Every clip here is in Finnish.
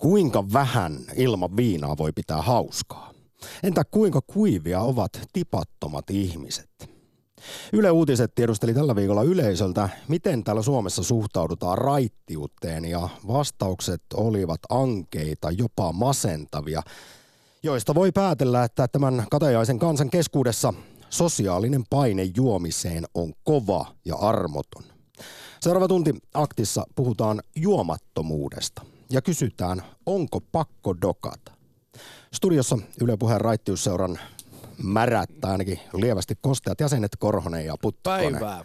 Kuinka vähän ilman viinaa voi pitää hauskaa? Entä kuinka kuivia ovat tipattomat ihmiset? Yle Uutiset tiedusteli tällä viikolla yleisöltä, miten täällä Suomessa suhtaudutaan raittiuteen ja vastaukset olivat ankeita, jopa masentavia, joista voi päätellä, että tämän katajaisen kansan keskuudessa sosiaalinen paine juomiseen on kova ja armoton. Seuraava tunti aktissa puhutaan juomattomuudesta ja kysytään, onko pakko dokata. Studiossa Yle Puheen raittiusseuran märättää ainakin lievästi kosteat jäsenet Korhonen ja Puttonen. Päivää.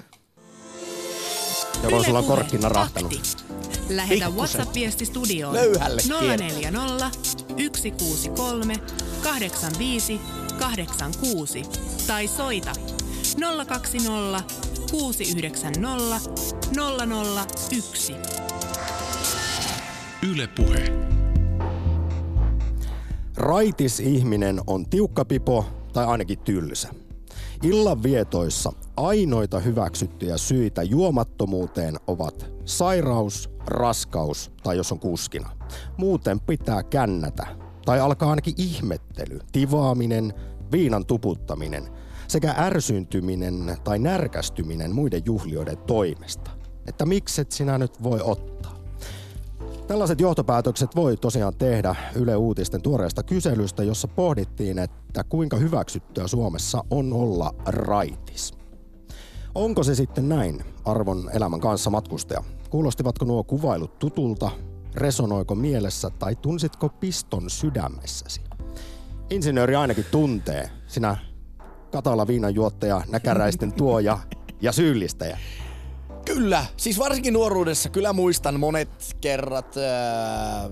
Ja kun sulla on korkkina rahtanut. Lähetä. WhatsApp-viesti studioon Löyhälle kierre. 040 163 85 86 tai soita 020 690 001. Yle Puhe. Raitis ihminen on tiukkapipo tai ainakin tylsä. Illan vietoissa ainoita hyväksyttyjä syitä juomattomuuteen ovat sairaus, raskaus tai jos on kuskina. Muuten pitää kännätä tai alkaa ainakin ihmettely, tivaaminen, viinan tuputtaminen sekä ärsyntyminen tai närkästyminen muiden juhlioiden toimesta. Että mikset sinä nyt voi ottaa. Tällaiset johtopäätökset voi tosiaan tehdä Yle Uutisten tuoreesta kyselystä, jossa pohdittiin, että kuinka hyväksyttyä Suomessa on olla raitis. Onko se sitten näin, arvon elämän kanssa matkustaja? Kuulostivatko nuo kuvailut tutulta? Resonoiko mielessä tai tunsitko piston sydämessäsi? Insinööri ainakin tuntee, sinä katala viinanjuottaja, näkäräisten tuoja ja syyllistäjä. Kyllä, siis varsinkin nuoruudessa kyllä muistan monet kerrat ää,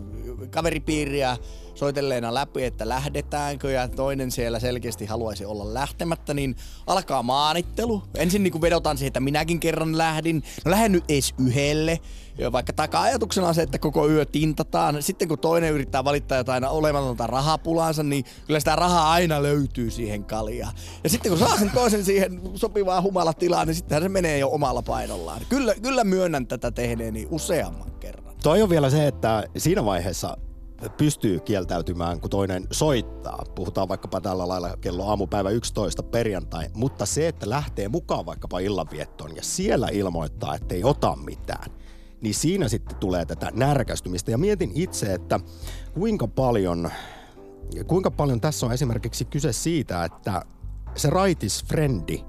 kaveripiiriä soitelleena läpi, että lähdetäänkö ja toinen siellä selkeästi haluaisi olla lähtemättä, niin alkaa maanittelu. Ensin niin kuin vedotaan siihen, että minäkin kerran lähdin. No lähden nyt edes yhdelle. Ja vaikka taka-ajatuksena on se, että koko yö tintataan. Sitten kun toinen yrittää valittaa jotain olematonta rahapulaansa, niin kyllä sitä rahaa aina löytyy siihen kaljaan. Ja sitten kun saa sen toisen siihen sopivaa humalatilaan, niin sittenhän se menee jo omalla painollaan. Kyllä, kyllä myönnän tätä tehneeni useamman kerran. Toi on vielä se, että siinä vaiheessa pystyy kieltäytymään, kun toinen soittaa. Puhutaan vaikkapa tällä lailla kello aamupäivä 11 perjantai, mutta se, että lähtee mukaan vaikkapa illanviettoon ja siellä ilmoittaa, että ei ota mitään, niin siinä sitten tulee tätä närkästymistä. Ja mietin itse, että kuinka paljon, kuinka paljon tässä on esimerkiksi kyse siitä, että se raitis frendi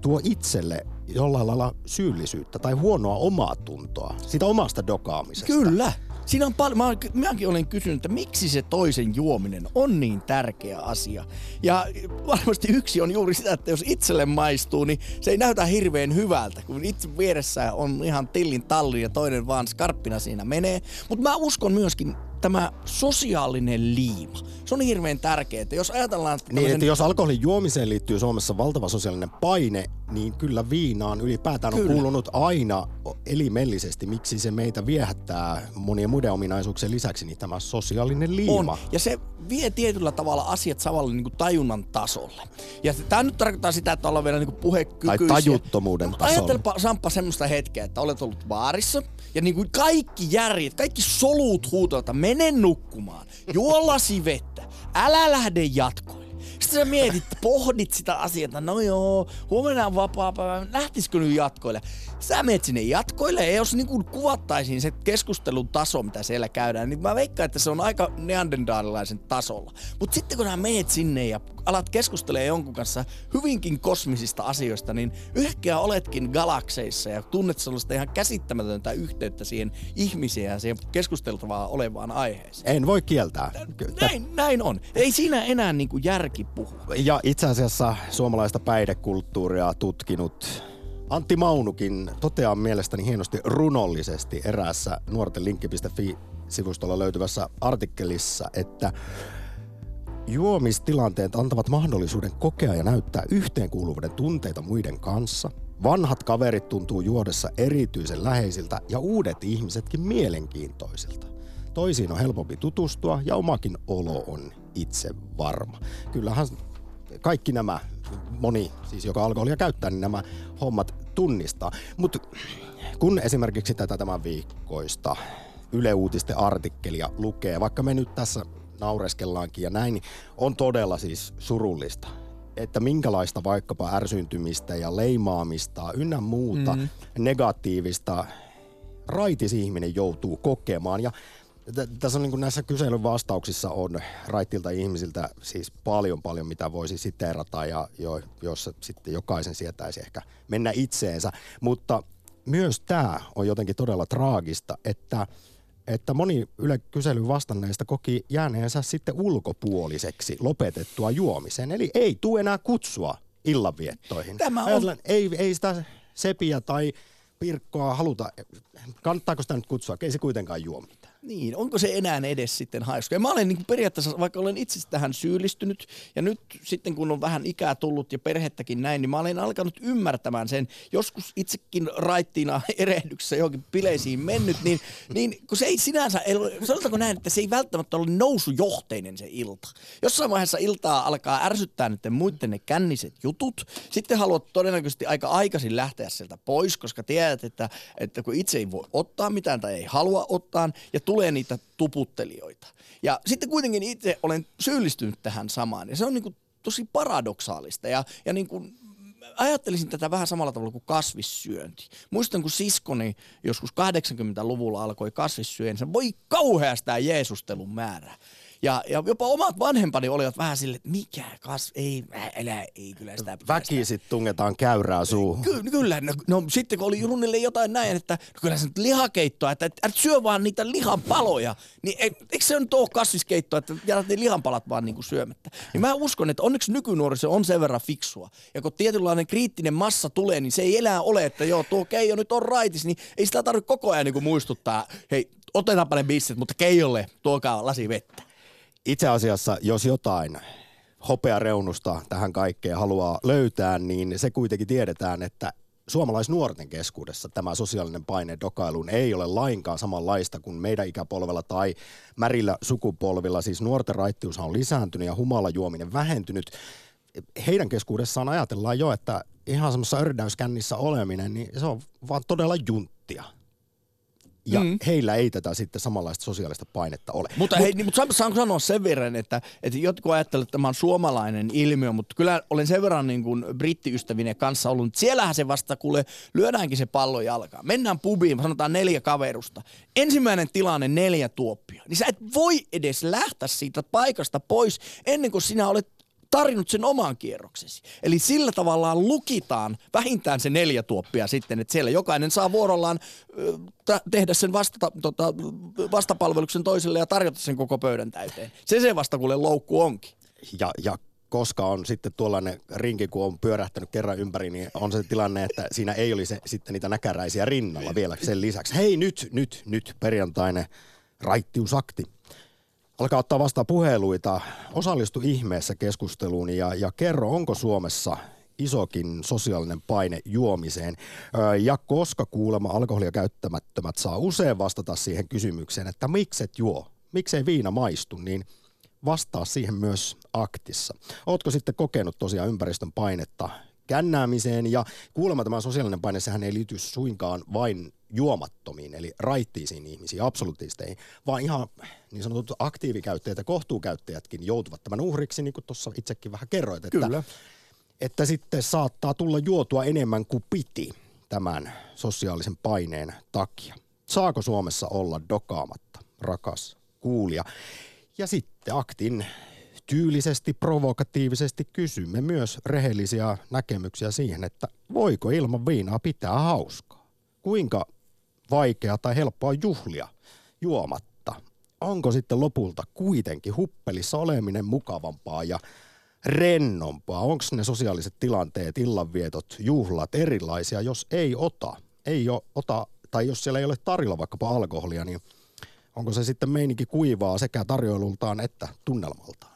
tuo itselle jollain lailla syyllisyyttä tai huonoa omaa tuntoa siitä omasta dokaamisesta. Kyllä. Siinä on paljon, mä, mäkin olen kysynyt, että miksi se toisen juominen on niin tärkeä asia. Ja varmasti yksi on juuri sitä, että jos itselle maistuu, niin se ei näytä hirveän hyvältä, kun itse vieressä on ihan tillin talli ja toinen vaan skarppina siinä menee. Mutta mä uskon myöskin tämä sosiaalinen liima. Se on hirveän tärkeää, että jos ajatellaan... Niin, tämmösen- että jos alkoholin juomiseen liittyy Suomessa valtava sosiaalinen paine, niin kyllä viinaan ylipäätään on Kyllä. kuulunut aina elimellisesti, miksi se meitä viehättää monien muiden ominaisuuksien lisäksi, niin tämä sosiaalinen liima. On. Ja se vie tietyllä tavalla asiat samalle niin kuin tajunnan tasolle. Ja tämä nyt tarkoittaa sitä, että ollaan vielä niin kuin puhekykyisiä. Tai tajuttomuuden Mut tasolla. Ajatelpa Samppa semmoista hetkeä, että olet ollut baarissa ja niin kuin kaikki järjet, kaikki solut huutoo, että mene nukkumaan, juo lasi vettä, älä lähde jatkoille. Sitten sä mietit, pohdit sitä asiaa, no joo, huomenna on vapaa päivä, lähtisikö nyt jatkoille? Sä menet sinne jatkoille ja jos niin kuin kuvattaisiin se keskustelun taso, mitä siellä käydään, niin mä veikkaan, että se on aika neandertaalilaisen tasolla. Mutta sitten kun sä meet sinne ja alat keskustelemaan jonkun kanssa hyvinkin kosmisista asioista, niin yhtäkkiä oletkin galakseissa ja tunnet sellaista ihan käsittämätöntä yhteyttä siihen ihmiseen ja siihen keskusteltavaa olevaan aiheeseen. En voi kieltää. Näin, näin on. Ei siinä enää niin kuin järki puhu. Ja itse asiassa suomalaista päihdekulttuuria tutkinut Antti Maunukin toteaa mielestäni hienosti runollisesti eräässä nuortenlinkki.fi-sivustolla löytyvässä artikkelissa, että juomistilanteet antavat mahdollisuuden kokea ja näyttää yhteenkuuluvuuden tunteita muiden kanssa. Vanhat kaverit tuntuu juodessa erityisen läheisiltä ja uudet ihmisetkin mielenkiintoisilta. Toisiin on helpompi tutustua ja omakin olo on itse varma. Kyllähän kaikki nämä, moni siis joka alkoholia käyttää, niin nämä hommat tunnistaa. Mutta kun esimerkiksi tätä tämän viikkoista Yle Uutisten artikkelia lukee, vaikka me nyt tässä naureskellaankin ja näin, niin on todella siis surullista että minkälaista vaikkapa ärsyntymistä ja leimaamista ynnä muuta mm. negatiivista raitis ihminen joutuu kokemaan. Ja tässä on niin näissä kyselyn vastauksissa on raittilta ihmisiltä siis paljon paljon, mitä voisi siteerata ja jo, jos sitten jokaisen sietäisi ehkä mennä itseensä. Mutta myös tämä on jotenkin todella traagista, että – että moni Yle kyselyn vastanneista koki jääneensä sitten ulkopuoliseksi lopetettua juomisen. Eli ei tule enää kutsua illanviettoihin. Tämä on... ei, ei sitä sepiä tai Pirkkoa haluta, kannattaako sitä nyt kutsua, ei se kuitenkaan juo mitään. Niin, onko se enää edes sitten haiska? Ja mä olen niin periaatteessa, vaikka olen itse tähän syyllistynyt, ja nyt sitten kun on vähän ikää tullut ja perhettäkin näin, niin mä olen alkanut ymmärtämään sen. Joskus itsekin raittiina erehdyksessä johonkin bileisiin mennyt, niin, niin kun se ei sinänsä, sanotaanko näin, että se ei välttämättä ole nousujohteinen se ilta. Jossain vaiheessa iltaa alkaa ärsyttää nyt muiden ne känniset jutut. Sitten haluat todennäköisesti aika aikaisin lähteä sieltä pois, koska tiedät, että, että kun itse ei voi ottaa mitään tai ei halua ottaa, ja tulee niitä tuputtelijoita. Ja sitten kuitenkin itse olen syyllistynyt tähän samaan. Ja se on niin kuin tosi paradoksaalista. Ja, ja niin kuin ajattelisin tätä vähän samalla tavalla kuin kasvissyönti. Muistan, kun siskoni joskus 80-luvulla alkoi kasvissyönti, se voi kauheasti tämä Jeesustelun määrä. Ja, ja jopa omat vanhempani olivat vähän silleen, että mikä kas, ei, älä, ei kyllä sitä Väkisit tungetaan käyrää suuhun. Ky- kyllä, no, no, sitten kun oli runnille jotain näin, että no, kyllä se nyt lihakeittoa, että et, et syö vaan niitä lihanpaloja, niin et, eikö se nyt ole kasviskeittoa, että jätät ne lihanpalat vaan niinku syömättä. Niin mä uskon, että onneksi nykynuoriso on sen verran fiksua. Ja kun tietynlainen kriittinen massa tulee, niin se ei elää ole, että joo, tuo Keijo nyt on raitis, niin ei sitä tarvitse koko ajan niinku muistuttaa, hei, otetaanpa ne bisset, mutta Keijolle tuokaa lasi vettä itse asiassa, jos jotain hopeareunusta tähän kaikkeen haluaa löytää, niin se kuitenkin tiedetään, että suomalaisnuorten keskuudessa tämä sosiaalinen paine dokailuun ei ole lainkaan samanlaista kuin meidän ikäpolvella tai märillä sukupolvilla. Siis nuorten raittius on lisääntynyt ja humalajuominen vähentynyt. Heidän keskuudessaan ajatellaan jo, että ihan semmoisessa ördäyskännissä oleminen, niin se on vaan todella junttia. Ja mm. heillä ei tätä sitten samanlaista sosiaalista painetta ole. Mutta, Mut, hei, niin, mutta saanko sanoa sen verran, että, että jotkut ajattelevat, että tämä on suomalainen ilmiö, mutta kyllä olen sen verran niin kuin brittiystävinen kanssa ollut. Siellähän se vasta kuule, lyödäänkin se pallo jalkaan. Mennään pubiin, sanotaan neljä kaverusta. Ensimmäinen tilanne neljä tuoppia. Niin sä et voi edes lähteä siitä paikasta pois ennen kuin sinä olet tarjonnut sen oman kierroksesi. Eli sillä tavallaan lukitaan vähintään se neljä tuoppia sitten, että siellä jokainen saa vuorollaan tehdä sen vasta, tota, vastapalveluksen toiselle ja tarjota sen koko pöydän täyteen. Se se vasta kuule loukku onkin. Ja, ja koska on sitten tuollainen rinki, kun on pyörähtänyt kerran ympäri, niin on se tilanne, että siinä ei olisi sitten niitä näkäräisiä rinnalla vielä sen lisäksi. Hei nyt, nyt, nyt perjantainen raittiusakti alkaa ottaa vastaan puheluita. Osallistu ihmeessä keskusteluun ja, ja kerro, onko Suomessa isokin sosiaalinen paine juomiseen. Ja koska kuulemma alkoholia käyttämättömät saa usein vastata siihen kysymykseen, että mikset juo, miksei viina maistu, niin vastaa siihen myös aktissa. Ootko sitten kokenut tosiaan ympäristön painetta kännäämiseen ja kuulemma tämä sosiaalinen paine, sehän ei liity suinkaan vain juomattomiin, eli raittiisiin ihmisiin, absoluuttisteihin, vaan ihan niin sanotut aktiivikäyttäjät ja kohtuukäyttäjätkin joutuvat tämän uhriksi, niin kuin tuossa itsekin vähän kerroit, että, Kyllä. että sitten saattaa tulla juotua enemmän kuin piti tämän sosiaalisen paineen takia. Saako Suomessa olla dokaamatta, rakas kuulija? Ja sitten aktin tyylisesti, provokatiivisesti kysymme myös rehellisiä näkemyksiä siihen, että voiko ilman viinaa pitää hauskaa. Kuinka vaikea tai helppoa juhlia juomatta. Onko sitten lopulta kuitenkin huppelissa oleminen mukavampaa ja rennompaa? Onko ne sosiaaliset tilanteet, illanvietot, juhlat erilaisia, jos ei ota? Ei ole, ota, tai jos siellä ei ole tarjolla vaikkapa alkoholia, niin onko se sitten meininki kuivaa sekä tarjoilultaan että tunnelmaltaan?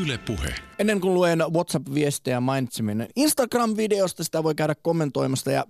Yle Puhe. Ennen kuin luen WhatsApp-viestejä mainitseminen Instagram-videosta, sitä voi käydä kommentoimasta. Ja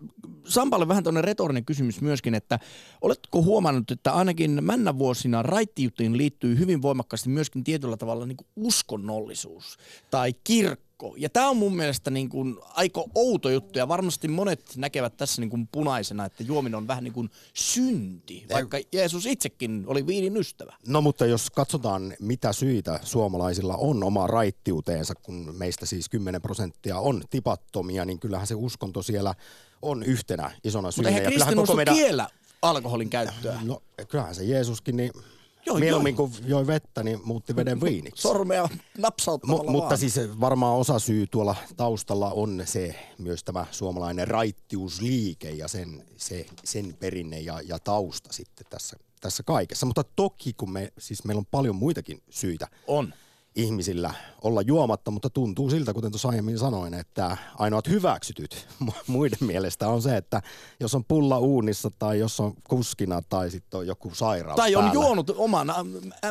Sampalle vähän tuonne retorinen kysymys myöskin, että oletko huomannut, että ainakin männä vuosina raittiuteen liittyy hyvin voimakkaasti myöskin tietyllä tavalla niin uskonnollisuus tai kirkko? Ja tämä on mun mielestä niin kuin aika outo juttu ja varmasti monet näkevät tässä niin kuin punaisena, että juominen on vähän niin kuin synti, vaikka Jeesus itsekin oli viinin ystävä. No mutta jos katsotaan, mitä syitä suomalaisilla on oma raittiuteensa, kun meistä siis 10 prosenttia on tipattomia, niin kyllähän se uskonto siellä on yhtenä isona Mutta syynä. eihän Ja kyllähän kristinusko meidän- kiellä alkoholin käyttöä. No kyllähän se Jeesuskin, niin Joo, mieluummin joo. kun joi vettä, niin muutti veden viiniksi. Sormea napsauttamalla mutta vaan. siis varmaan osa syy tuolla taustalla on se myös tämä suomalainen raittiusliike ja sen, se, sen perinne ja, ja tausta sitten tässä, tässä kaikessa. Mutta toki kun me, siis meillä on paljon muitakin syitä On. Ihmisillä olla juomatta, mutta tuntuu siltä, kuten tuossa aiemmin sanoin, että ainoat hyväksytyt mu- muiden mielestä on se, että jos on pulla uunissa tai jos on kuskina tai sitten on joku sairaus Tai on päällä. juonut oman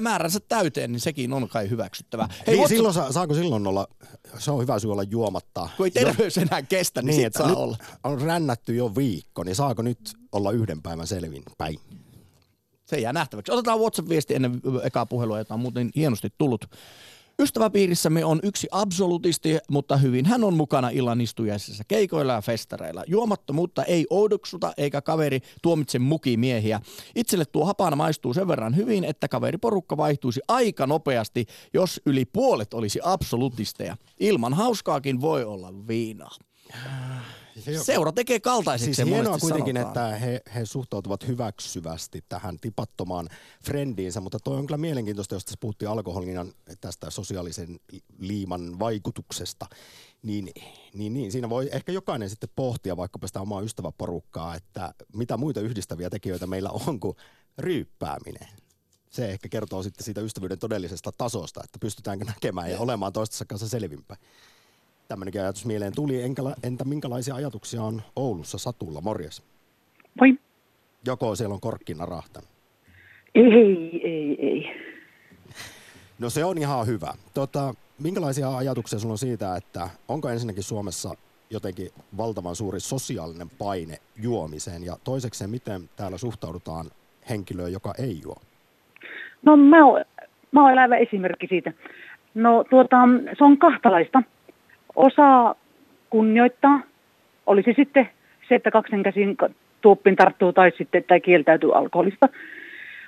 määränsä täyteen, niin sekin on kai hyväksyttävää. Hei, Hei, niin, silloin saa, saako silloin olla, se on hyvä syy olla juomatta. kun ei terveys enää kestä, niin, Niin, niin saa olla. on rännätty jo viikko, niin saako nyt olla yhden päivän selvin päin? Se jää nähtäväksi. Otetaan WhatsApp-viesti ennen ekaa puhelua, jota on muuten hienosti tullut. Ystäväpiirissämme on yksi absolutisti, mutta hyvin hän on mukana illan istujaisissa keikoilla ja festareilla. Juomattomuutta ei oudoksuta eikä kaveri tuomitse mukimiehiä. Itselle tuo hapana maistuu sen verran hyvin, että kaveriporukka vaihtuisi aika nopeasti, jos yli puolet olisi absolutisteja. Ilman hauskaakin voi olla viinaa. Seura tekee kaltaiseksi. Siis hienoa monesti kuitenkin, sanotaan. että he, he suhtautuvat hyväksyvästi tähän tipattomaan frendiinsä, mutta toi on kyllä mielenkiintoista, jos tässä puhuttiin alkoholin ja tästä sosiaalisen liiman vaikutuksesta, niin, niin, niin siinä voi ehkä jokainen sitten pohtia vaikkapa sitä omaa ystäväporukkaa, että mitä muita yhdistäviä tekijöitä meillä on kuin ryyppääminen. Se ehkä kertoo sitten siitä ystävyyden todellisesta tasosta, että pystytäänkö näkemään ja olemaan toistensa kanssa selvinpäin. Tämmöinenkin ajatus mieleen tuli. Enkä, entä minkälaisia ajatuksia on Oulussa Satulla? Morjes. Moi. Joko siellä on korkkina rahtanut? Ei, ei, ei. No se on ihan hyvä. Tota, minkälaisia ajatuksia sulla on siitä, että onko ensinnäkin Suomessa jotenkin valtavan suuri sosiaalinen paine juomiseen ja toisekseen miten täällä suhtaudutaan henkilöön, joka ei juo? No mä oon, mä oon elävä esimerkki siitä. No tuota, se on kahtalaista. Osa kunnioittaa, olisi sitten se, että kaksen käsin tuoppin tarttuu tai sitten tai kieltäytyy alkoholista.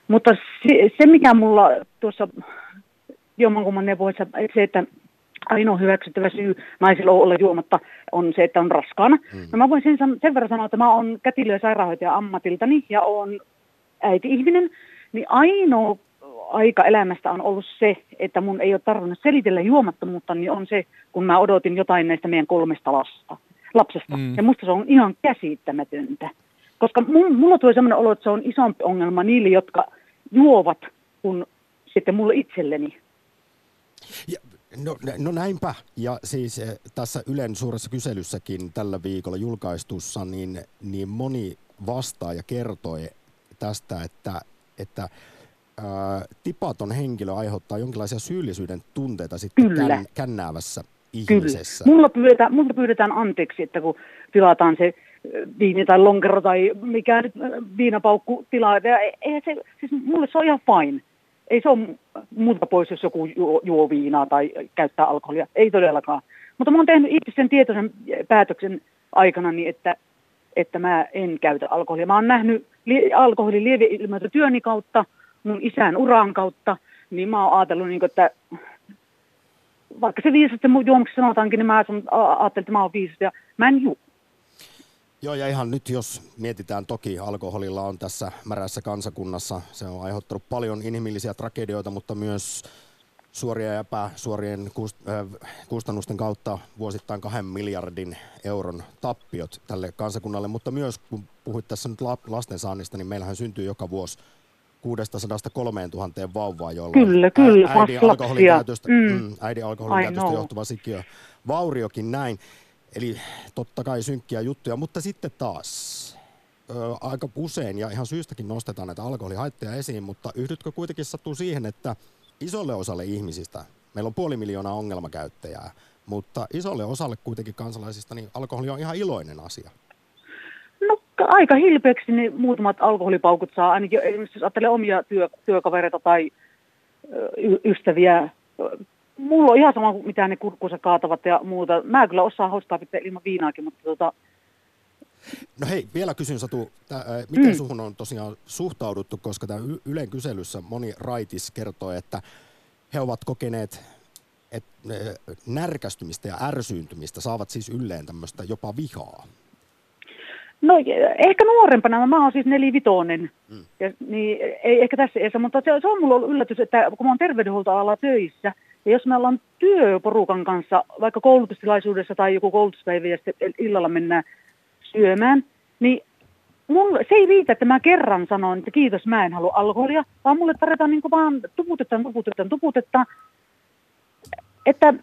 Mutta se, se mikä mulla tuossa jommankumman neuvoissa, se, että ainoa hyväksyttävä syy naisilla on olla juomatta on se, että on raskaana. Mm. No mä voin sen, sen verran sanoa, että mä oon kätilö- ja sairaanhoitaja ammatiltani ja oon äiti-ihminen, niin ainoa aika elämästä on ollut se, että mun ei ole tarvinnut selitellä juomattomuutta, niin on se, kun mä odotin jotain näistä meidän kolmesta lasta, lapsesta. Mm. Ja musta se on ihan käsittämätöntä. Koska mun, mulla tulee sellainen olo, että se on isompi ongelma niille, jotka juovat, kuin sitten mulle itselleni. Ja, no, no näinpä. Ja siis eh, tässä Ylen suuressa kyselyssäkin tällä viikolla julkaistussa, niin, niin moni vastaaja kertoi tästä, että, että ää, tipaton henkilö aiheuttaa jonkinlaisia syyllisyyden tunteita sitten Kyllä. kän, kännäävässä Kyllä. ihmisessä. Mulla pyydetään, mulla pyydetään anteeksi, että kun tilataan se viini tai lonkero tai mikä nyt viinapaukku tilaa. Ja e- eihän se, siis mulle se on ihan fine. Ei se ole multa pois, jos joku juo, juo viinaa tai käyttää alkoholia. Ei todellakaan. Mutta mä oon tehnyt itse sen tietoisen päätöksen aikana, niin että, että mä en käytä alkoholia. Mä oon nähnyt li- alkoholin lieveilmiöitä työni kautta, mun isän uran kautta, niin mä oon ajatellut, niin kuin, että vaikka se viisasti mun juomuksi sanotaankin, niin mä ajattelin, että mä oon viisas ja mä en juo. Joo, ja ihan nyt jos mietitään, toki alkoholilla on tässä märässä kansakunnassa, se on aiheuttanut paljon inhimillisiä tragedioita, mutta myös suoria ja epäsuorien kust- kustannusten kautta vuosittain kahden miljardin euron tappiot tälle kansakunnalle, mutta myös kun puhuit tässä nyt la- lastensaannista, niin meillähän syntyy joka vuosi 600 000 vauvaa, joilla Kyllä, kyllä, äidin lapsia. alkoholin käytöstä, Mm. mm, äidin alkoholin I käytöstä know. johtuva sikiö vauriokin näin. Eli totta kai synkkiä juttuja, mutta sitten taas ö, aika usein ja ihan syystäkin nostetaan näitä alkoholihaittoja esiin, mutta yhdytkö kuitenkin sattuu siihen, että isolle osalle ihmisistä Meillä on puoli miljoonaa ongelmakäyttäjää, mutta isolle osalle kuitenkin kansalaisista niin alkoholi on ihan iloinen asia. No aika hilpeäksi niin muutamat alkoholipaukut saa, ainakin jos ajattelee omia työ, työkavereita tai y- ystäviä. Mulla on ihan sama, mitä ne kurkkuunsa kaatavat ja muuta. Mä kyllä osaan hostaa pitää ilman viinaakin, mutta tota, No hei, vielä kysyn Satu, tää, miten mm. suhun on tosiaan suhtauduttu, koska tämä Ylen kyselyssä moni raitis kertoo, että he ovat kokeneet et, närkästymistä ja ärsyyntymistä, saavat siis ylleen tämmöistä jopa vihaa. No ehkä nuorempana, mä oon siis nelivitonen, mm. ja, niin ei ehkä tässä eessä, mutta se, se on mulla ollut yllätys, että kun mä oon terveydenhuoltoalalla töissä, ja jos me ollaan työporukan kanssa, vaikka koulutustilaisuudessa tai joku koulutuspäivä ja sitten illalla mennään syömään, niin mulle, se ei riitä, että mä kerran sanon, että kiitos, mä en halua alkoholia, vaan mulle tarjotaan niin vaan tuputetaan, tuputetaan, tuputetaan. Että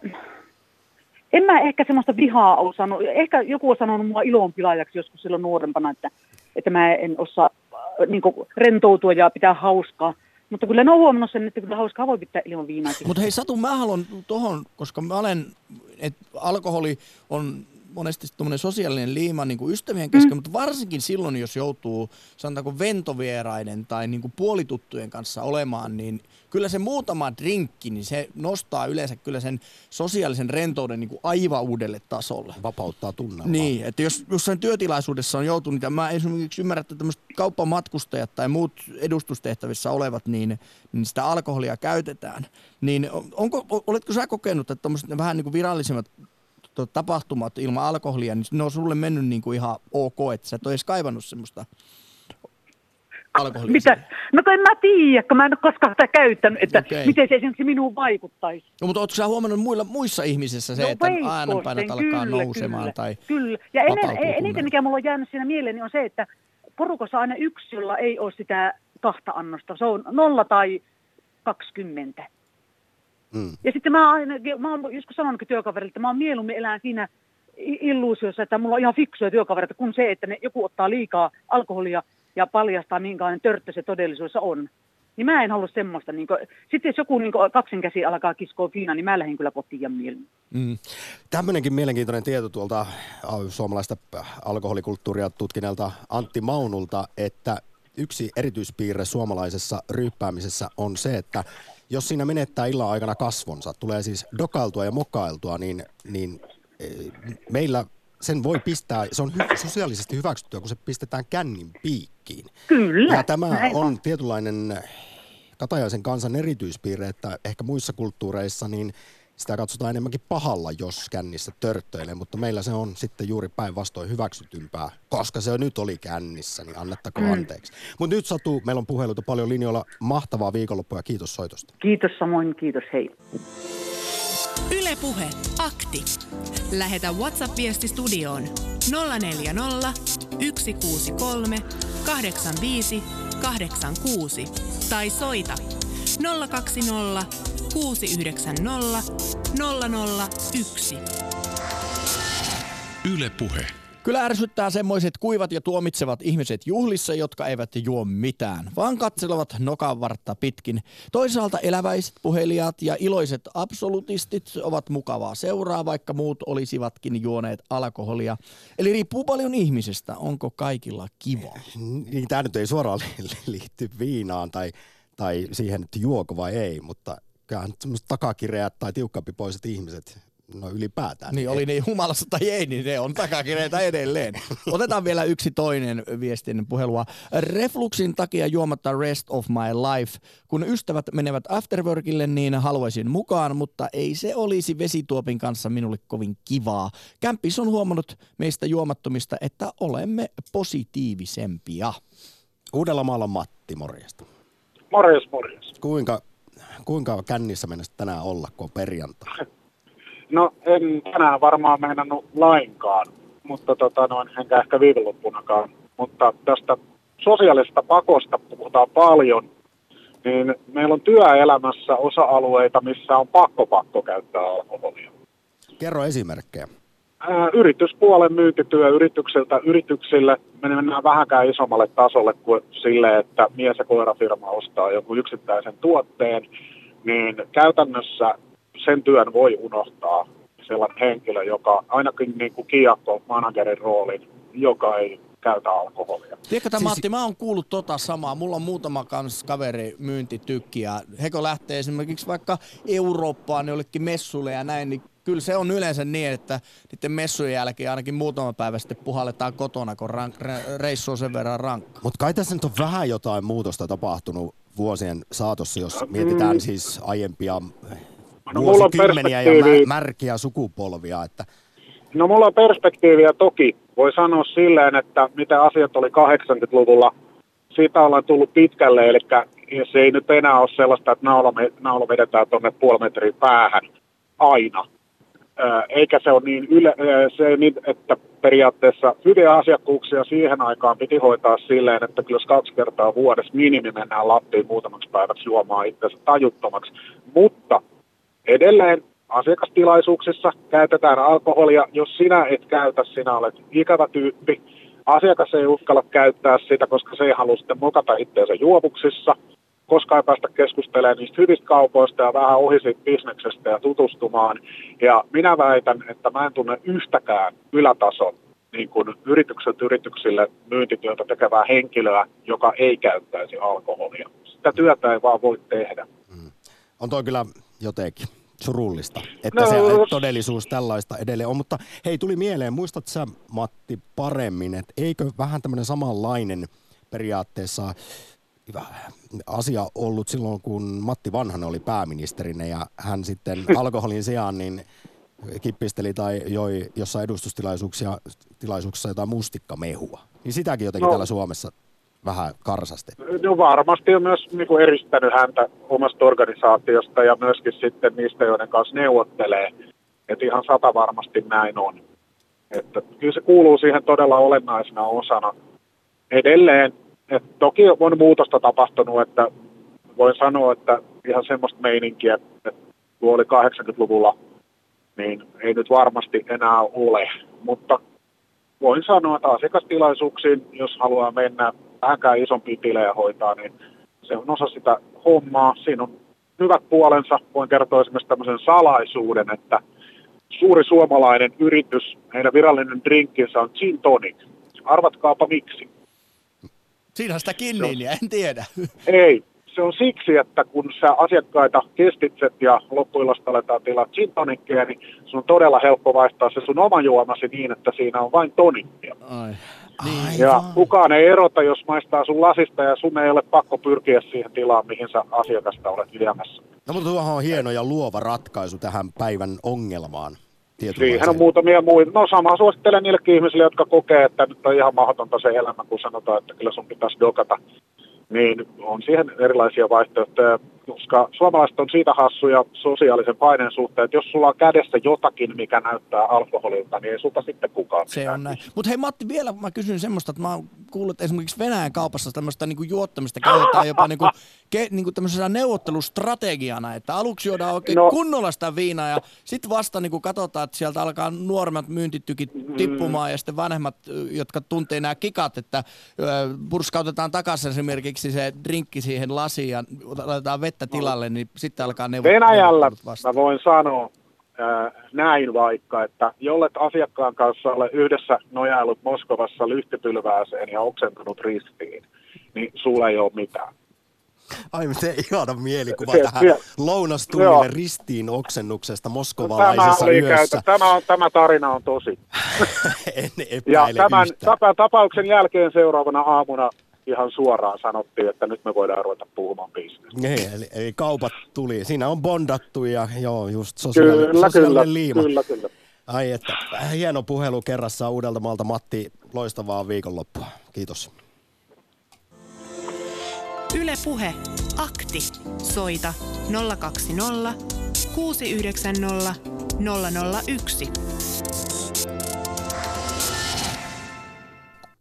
en mä ehkä semmoista vihaa ole sanonut. Ehkä joku on sanonut mua ilonpilaajaksi joskus silloin nuorempana, että, että mä en osaa äh, niin rentoutua ja pitää hauskaa. Mutta kyllä ne on huomannut sen, että kyllä hauskaa voi pitää ilman viinaa. Mutta hei Satu, mä haluan tuohon, koska mä olen, että alkoholi on monesti tuommoinen sosiaalinen liima niin kuin ystävien kesken, mm. mutta varsinkin silloin, jos joutuu sanotaanko ventovieraiden tai niin kuin puolituttujen kanssa olemaan, niin kyllä se muutama drinkki, niin se nostaa yleensä kyllä sen sosiaalisen rentouden niin kuin aivan uudelle tasolle. Vapauttaa tunnelmaa. Niin, että jos jossain työtilaisuudessa on joutunut, ja mä esimerkiksi ymmärrän, että tämmöiset kauppamatkustajat tai muut edustustehtävissä olevat, niin, niin sitä alkoholia käytetään. Niin onko, oletko sä kokenut, että tämmöiset vähän niin kuin virallisemmat tapahtumat ilman alkoholia, niin ne on sulle mennyt niin kuin ihan ok, että sä et ole edes kaivannut semmoista alkoholia. Mitä? No en mä tiedä, kun mä en ole koskaan sitä käyttänyt, että okay. miten se esimerkiksi minuun vaikuttaisi. No, mutta ootko sä huomannut muilla, muissa ihmisissä se, no, että äänenpainot alkaa kyllä, nousemaan? Kyllä, tai kyllä. Ja ennen, eniten mikä mulla on jäänyt siinä mieleen, niin on se, että porukassa aina yksi, jolla ei ole sitä kahta annosta. Se on nolla tai 20. Mm. Ja sitten mä, aina, mä oon joskus sanonutkin työkaverille, että mä oon mieluummin elän siinä illuusiossa, että mulla on ihan fiksuja työkavereita kuin se, että ne, joku ottaa liikaa alkoholia ja paljastaa minkälainen törttö se todellisuudessa on. Niin mä en halua semmoista. Niin kuin, sitten jos joku niin kaksin käsi alkaa kiskoa fiinaa, niin mä lähdin kyllä kotiin ja mieluummin. Mm. Tämmöinenkin mielenkiintoinen tieto tuolta suomalaista alkoholikulttuuria tutkineelta Antti Maunulta, että yksi erityispiirre suomalaisessa ryyppäämisessä on se, että jos siinä menettää illan aikana kasvonsa, tulee siis dokailtua ja mokailtua, niin, niin e, meillä sen voi pistää, se on hy- sosiaalisesti hyväksyttyä, kun se pistetään kännin piikkiin. Kyllä. Ja tämä on tietynlainen Katajaisen kansan erityispiirre, että ehkä muissa kulttuureissa niin sitä katsotaan enemmänkin pahalla, jos kännissä törttöilee, mutta meillä se on sitten juuri päinvastoin hyväksytympää, koska se nyt oli kännissä, niin annettako mm. anteeksi. Mutta nyt Satu, meillä on puheluita paljon linjoilla. Mahtavaa viikonloppua ja kiitos soitosta. Kiitos samoin, kiitos, hei. Ylepuhe akti. Lähetä WhatsApp-viesti studioon 040 163 85 86 tai soita 020 690 001. Yle Puhe. Kyllä ärsyttää semmoiset kuivat ja tuomitsevat ihmiset juhlissa, jotka eivät juo mitään, vaan katselevat nokanvartta pitkin. Toisaalta eläväiset puhelijat ja iloiset absolutistit ovat mukavaa seuraa, vaikka muut olisivatkin juoneet alkoholia. Eli riippuu paljon ihmisestä, onko kaikilla kiva. Niin, tämä nyt ei suoraan liitty viinaan tai, tai siihen, että juoko vai ei, mutta kyllähän semmoiset takakireät tai tiukkapipoiset ihmiset, no ylipäätään. Niin, oli niin humalassa tai ei, niin ne on takakireitä edelleen. Otetaan vielä yksi toinen viestin puhelua. Refluxin takia juomatta rest of my life. Kun ystävät menevät afterworkille, niin haluaisin mukaan, mutta ei se olisi vesituopin kanssa minulle kovin kivaa. Kämppis on huomannut meistä juomattomista, että olemme positiivisempia. Uudellamaalla Matti, morjesta. Morjes, morjes. Kuinka kuinka kännissä mennessä tänään olla, kun on perjantai? No en tänään varmaan meinannut lainkaan, mutta tota noin, enkä ehkä viikonloppunakaan. Mutta tästä sosiaalista pakosta puhutaan paljon, niin meillä on työelämässä osa-alueita, missä on pakko pakko käyttää alkoholia. Kerro esimerkkejä. Yrityspuolen myyntityö yrityksiltä yrityksille me mennään vähänkään isommalle tasolle kuin sille, että mies- ja koirafirma ostaa joku yksittäisen tuotteen, niin käytännössä sen työn voi unohtaa sellainen henkilö, joka ainakin niin kuin kiekko managerin roolin, joka ei käytä alkoholia. Tiedätkö siis... Matti, mä oon kuullut tota samaa. Mulla on muutama kans kaveri myyntitykki ja heko lähtee esimerkiksi vaikka Eurooppaan jollekin messuille ja näin, niin kyllä se on yleensä niin, että niiden messujen jälkeen ainakin muutama päivä sitten puhalletaan kotona, kun rank, reissu on sen verran rankka. Mutta kai tässä nyt on vähän jotain muutosta tapahtunut vuosien saatossa, jos mietitään mm. siis aiempia no, vuosikymmeniä ja märkiä sukupolvia. Että... No mulla on perspektiiviä toki. Voi sanoa silleen, että mitä asiat oli 80-luvulla, siitä ollaan tullut pitkälle, eli se ei nyt enää ole sellaista, että naula, naula vedetään tuonne puoli metriä päähän aina. Eikä se ole niin, yle, se niin, että periaatteessa hyviä asiakkuuksia siihen aikaan piti hoitaa silleen, että kyllä kaksi kertaa vuodessa minimi mennään Lappiin muutamaksi päiväksi juomaan itsensä tajuttomaksi. Mutta edelleen asiakastilaisuuksissa käytetään alkoholia. Jos sinä et käytä, sinä olet ikävä tyyppi. Asiakas ei uskalla käyttää sitä, koska se ei halua sitten mokata itseensä juovuksissa. Koska ei päästä keskustelemaan niistä hyvistä kaupoista ja vähän ohi siitä bisneksestä ja tutustumaan. Ja minä väitän, että mä en tunne yhtäkään ylätason niin kuin yritykset yrityksille myyntityötä tekevää henkilöä, joka ei käyttäisi alkoholia. Sitä työtä ei vaan voi tehdä. Mm. On toi kyllä jotenkin surullista, että no, se todellisuus tällaista edelleen on. Mutta hei, tuli mieleen, muistat sä Matti paremmin, että eikö vähän tämmöinen samanlainen periaatteessa asia ollut silloin, kun Matti Vanhanen oli pääministerinä ja hän sitten alkoholin sijaan niin kippisteli tai joi jossain edustustilaisuuksia tilaisuuksissa jotain mustikkamehua. Niin sitäkin jotenkin no. täällä Suomessa vähän karsasti? No varmasti on myös niin kuin eristänyt häntä omasta organisaatiosta ja myöskin sitten niistä, joiden kanssa neuvottelee. Että ihan sata varmasti näin on. Että kyllä se kuuluu siihen todella olennaisena osana. Edelleen, että toki on muutosta tapahtunut, että voin sanoa, että ihan semmoista meininkiä, että tuo oli 80-luvulla, niin ei nyt varmasti enää ole. Mutta voin sanoa, että asiakastilaisuuksiin, jos haluaa mennä vähänkään isompia tilejä hoitaa, niin se on osa sitä hommaa. Siinä on hyvät puolensa. Voin kertoa esimerkiksi tämmöisen salaisuuden, että suuri suomalainen yritys, heidän virallinen drinkkinsä on gin tonic. Arvatkaapa miksi. Siinä on sitä kinniiniä, en tiedä. Ei, se on siksi, että kun sä asiakkaita kestitset ja loppuillasta aletaan tilaa gin tonickeja, niin sun on todella helppo vaihtaa se sun oma juomasi niin, että siinä on vain tonikkia. Ai. Niin. Ja kukaan ei erota, jos maistaa sun lasista ja sun ei ole pakko pyrkiä siihen tilaan, mihin sä asiakasta olet viemässä. No mutta tuohon on hieno ja luova ratkaisu tähän päivän ongelmaan. Siihen on muutamia muita. No sama suosittelen niillekin ihmisille, jotka kokee, että nyt on ihan mahdotonta se elämä, kun sanotaan, että kyllä sun pitäisi dokata. Niin on siihen erilaisia vaihtoehtoja koska suomalaiset on siitä hassuja sosiaalisen paineen suhteen, että jos sulla on kädessä jotakin, mikä näyttää alkoholilta, niin ei sulta sitten kukaan. Se on näin. Mutta hei Matti, vielä mä kysyn semmoista, että mä oon kuullut, että esimerkiksi Venäjän kaupassa tämmöistä niinku juottamista käytetään jopa niinku, ke, niinku tämmöisenä neuvottelustrategiana, että aluksi juodaan oikein no. kunnolla sitä viinaa ja sitten vasta niinku katsotaan, että sieltä alkaa nuoremmat myyntitykit mm. tippumaan mm. ja sitten vanhemmat, jotka tuntee nämä kikat, että purskautetaan takaisin esimerkiksi se drinkki siihen lasiin ja laitetaan vettä vettä tilalle, niin sitten alkaa neuvotella. Venäjällä mä voin sanoa ää, näin vaikka, että jollet asiakkaan kanssa ole yhdessä nojailut Moskovassa lyhtypylvääseen ja oksentunut ristiin, niin sulla ei ole mitään. Ai se ihana mielikuva se, tähän lounastunnille ristiin oksennuksesta moskovalaisessa tämä yössä. Tämä, on, tämä tarina on tosi. en ja tämän yhtään. tapauksen jälkeen seuraavana aamuna ihan suoraan sanottiin, että nyt me voidaan ruveta puhumaan bisnestä. Niin, eli, eli kaupat tuli. Siinä on bondattu ja joo, just sosiaali- kyllä, sosiaalinen kyllä, liima. Kyllä, kyllä. Ai että, hieno puhelu kerrassa Uudeltamaalta. Matti, loistavaa viikonloppua. Kiitos. Yle Puhe. Akti. Soita 020 690 001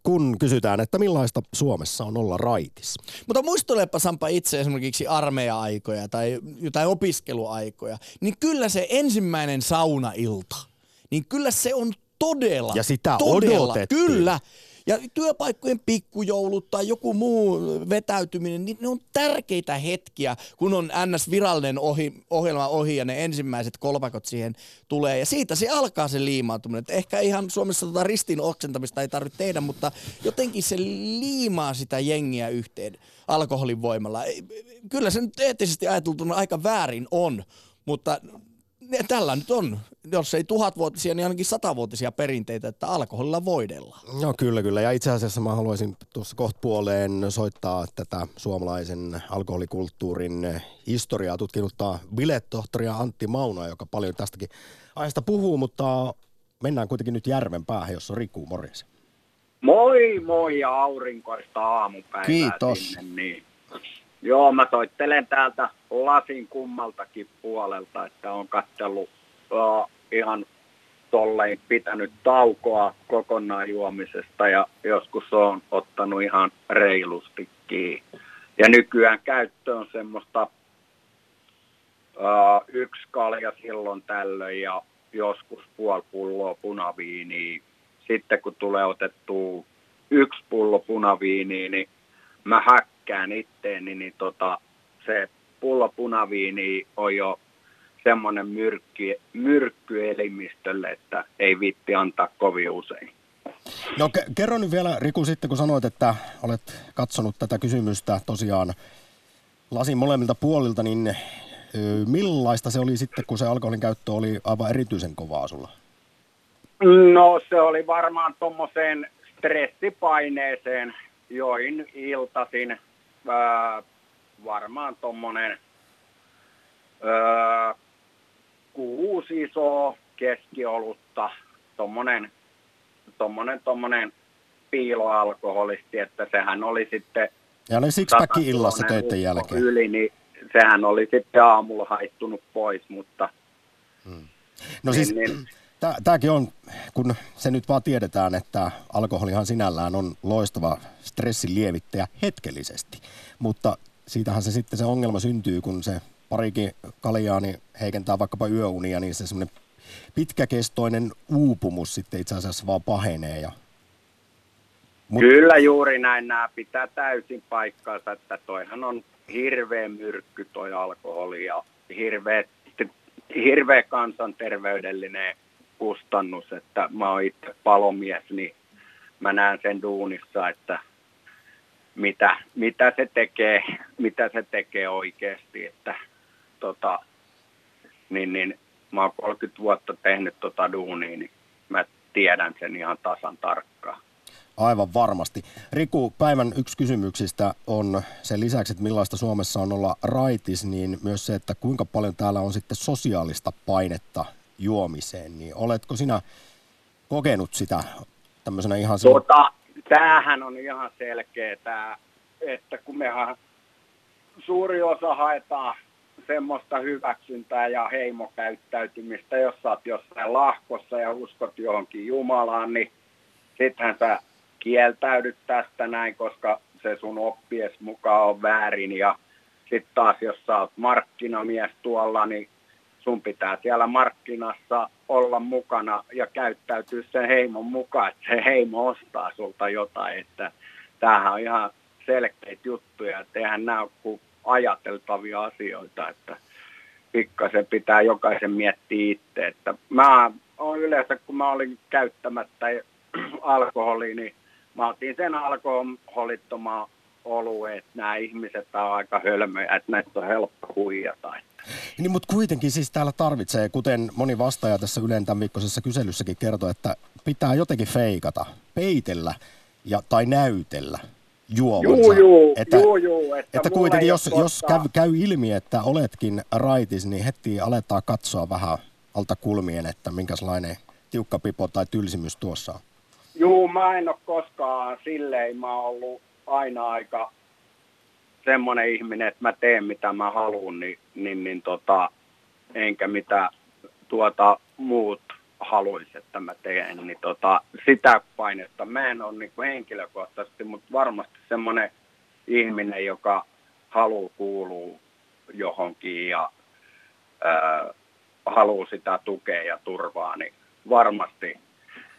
kun kysytään, että millaista Suomessa on olla raitis. Mutta muistelepa Sampa itse esimerkiksi armeija-aikoja tai jotain opiskeluaikoja, niin kyllä se ensimmäinen saunailta, niin kyllä se on todella, Ja sitä todella, odotettiin. Kyllä. Ja työpaikkojen pikkujoulut tai joku muu vetäytyminen, niin ne on tärkeitä hetkiä, kun on NS-virallinen ohi, ohjelma ohi ja ne ensimmäiset kolpakot siihen tulee. Ja siitä se alkaa se liimautuminen. Että ehkä ihan Suomessa tota ristin oksentamista ei tarvitse tehdä, mutta jotenkin se liimaa sitä jengiä yhteen alkoholin voimalla. Kyllä se nyt eettisesti ajateltuna aika väärin on, mutta tällä nyt on, jos ei tuhatvuotisia, niin ainakin satavuotisia perinteitä, että alkoholilla voidellaan. No kyllä, kyllä. Ja itse asiassa mä haluaisin tuossa kohtapuoleen soittaa tätä suomalaisen alkoholikulttuurin historiaa tutkinutta biletohtoria Antti Mauna, joka paljon tästäkin aiheesta puhuu, mutta mennään kuitenkin nyt järven päähän, jossa on Riku Morjes. Moi moi ja aurinkoista aamupäivää Kiitos. Sinne, niin. Joo, mä soittelen täältä lasin kummaltakin puolelta, että on katsellut uh, ihan tollein pitänyt taukoa kokonaan juomisesta ja joskus on ottanut ihan reilustikin. Ja nykyään käyttö on semmoista uh, yksi kalja silloin tällöin ja joskus puoli pulloa punaviiniä. Sitten kun tulee otettu yksi pullo punaviiniä, niin mä häkkään itteeni, niin tota, se pullo punaviini on jo semmoinen myrkky, myrkky elimistölle, että ei vitti antaa kovin usein. No ke- kerro nyt vielä Riku sitten, kun sanoit, että olet katsonut tätä kysymystä tosiaan lasin molemmilta puolilta, niin ö, millaista se oli sitten, kun se alkoholin käyttö oli aivan erityisen kovaa sulla? No se oli varmaan tuommoiseen stressipaineeseen join iltasin ää, varmaan tuommoinen kuusi isoa keskiolutta, tuommoinen tommonen, tommonen piiloalkoholisti, että sehän oli sitten... Ja ne sixpack illassa töiden jälkeen. Yli, niin sehän oli sitten aamulla haittunut pois, mutta... Hmm. No siis, niin, niin, tämäkin on, kun se nyt vaan tiedetään, että alkoholihan sinällään on loistava stressin lievittäjä hetkellisesti, mutta siitähän se sitten se ongelma syntyy, kun se parikin kaljaa niin heikentää vaikkapa yöunia, niin se semmoinen pitkäkestoinen uupumus sitten itse asiassa vaan pahenee. Ja... Mut... Kyllä juuri näin, nämä pitää täysin paikkaansa, että toihan on hirveä myrkky toi alkoholi ja hirveä, hirveä kansanterveydellinen kustannus, että mä oon itse palomies, niin mä näen sen duunissa, että mitä, mitä, se tekee, mitä se tekee oikeasti, että tota, niin, niin mä oon 30 vuotta tehnyt tota duunia, niin mä tiedän sen ihan tasan tarkkaan. Aivan varmasti. Riku, päivän yksi kysymyksistä on sen lisäksi, että millaista Suomessa on olla raitis, niin myös se, että kuinka paljon täällä on sitten sosiaalista painetta juomiseen, niin oletko sinä kokenut sitä tämmöisenä ihan... Tota, tämähän on ihan selkeä, tämä, että kun mehän suuri osa haetaan semmoista hyväksyntää ja heimokäyttäytymistä, jos sä oot jossain lahkossa ja uskot johonkin Jumalaan, niin sittenhän sä kieltäydyt tästä näin, koska se sun oppies mukaan on väärin. Ja sitten taas jos sä oot markkinamies tuolla, niin sun pitää siellä markkinassa olla mukana ja käyttäytyä sen heimon mukaan, että se heimo ostaa sulta jotain, että tämähän on ihan selkeitä juttuja, että eihän nämä ole ajateltavia asioita, että pikkasen pitää jokaisen miettiä itse, että mä oon yleensä, kun mä olin käyttämättä alkoholia, niin mä otin sen alkoholittomaan olueen, että nämä ihmiset on aika hölmöjä, että näitä on helppo huijata. Niin, mutta kuitenkin siis täällä tarvitsee, kuten moni vastaaja tässä Ylen tämän viikkoisessa kyselyssäkin kertoi, että pitää jotenkin feikata, peitellä ja, tai näytellä juomansa. Juu, juu, että, juu, juu, että, että kuitenkin jos, jos käy, käy ilmi, että oletkin raitis, niin heti aletaan katsoa vähän alta kulmien, että minkälainen tiukka pipo tai tylsimys tuossa on. Juu, mä en ole koskaan silleen, mä oon ollut aina aika semmoinen ihminen, että mä teen mitä mä haluan, niin, niin, niin tota, enkä mitä tuota muut haluaisi, että mä teen, niin tota, sitä painetta mä en ole niin henkilökohtaisesti, mutta varmasti semmoinen ihminen, joka haluaa kuulua johonkin ja ää, haluaa sitä tukea ja turvaa, niin varmasti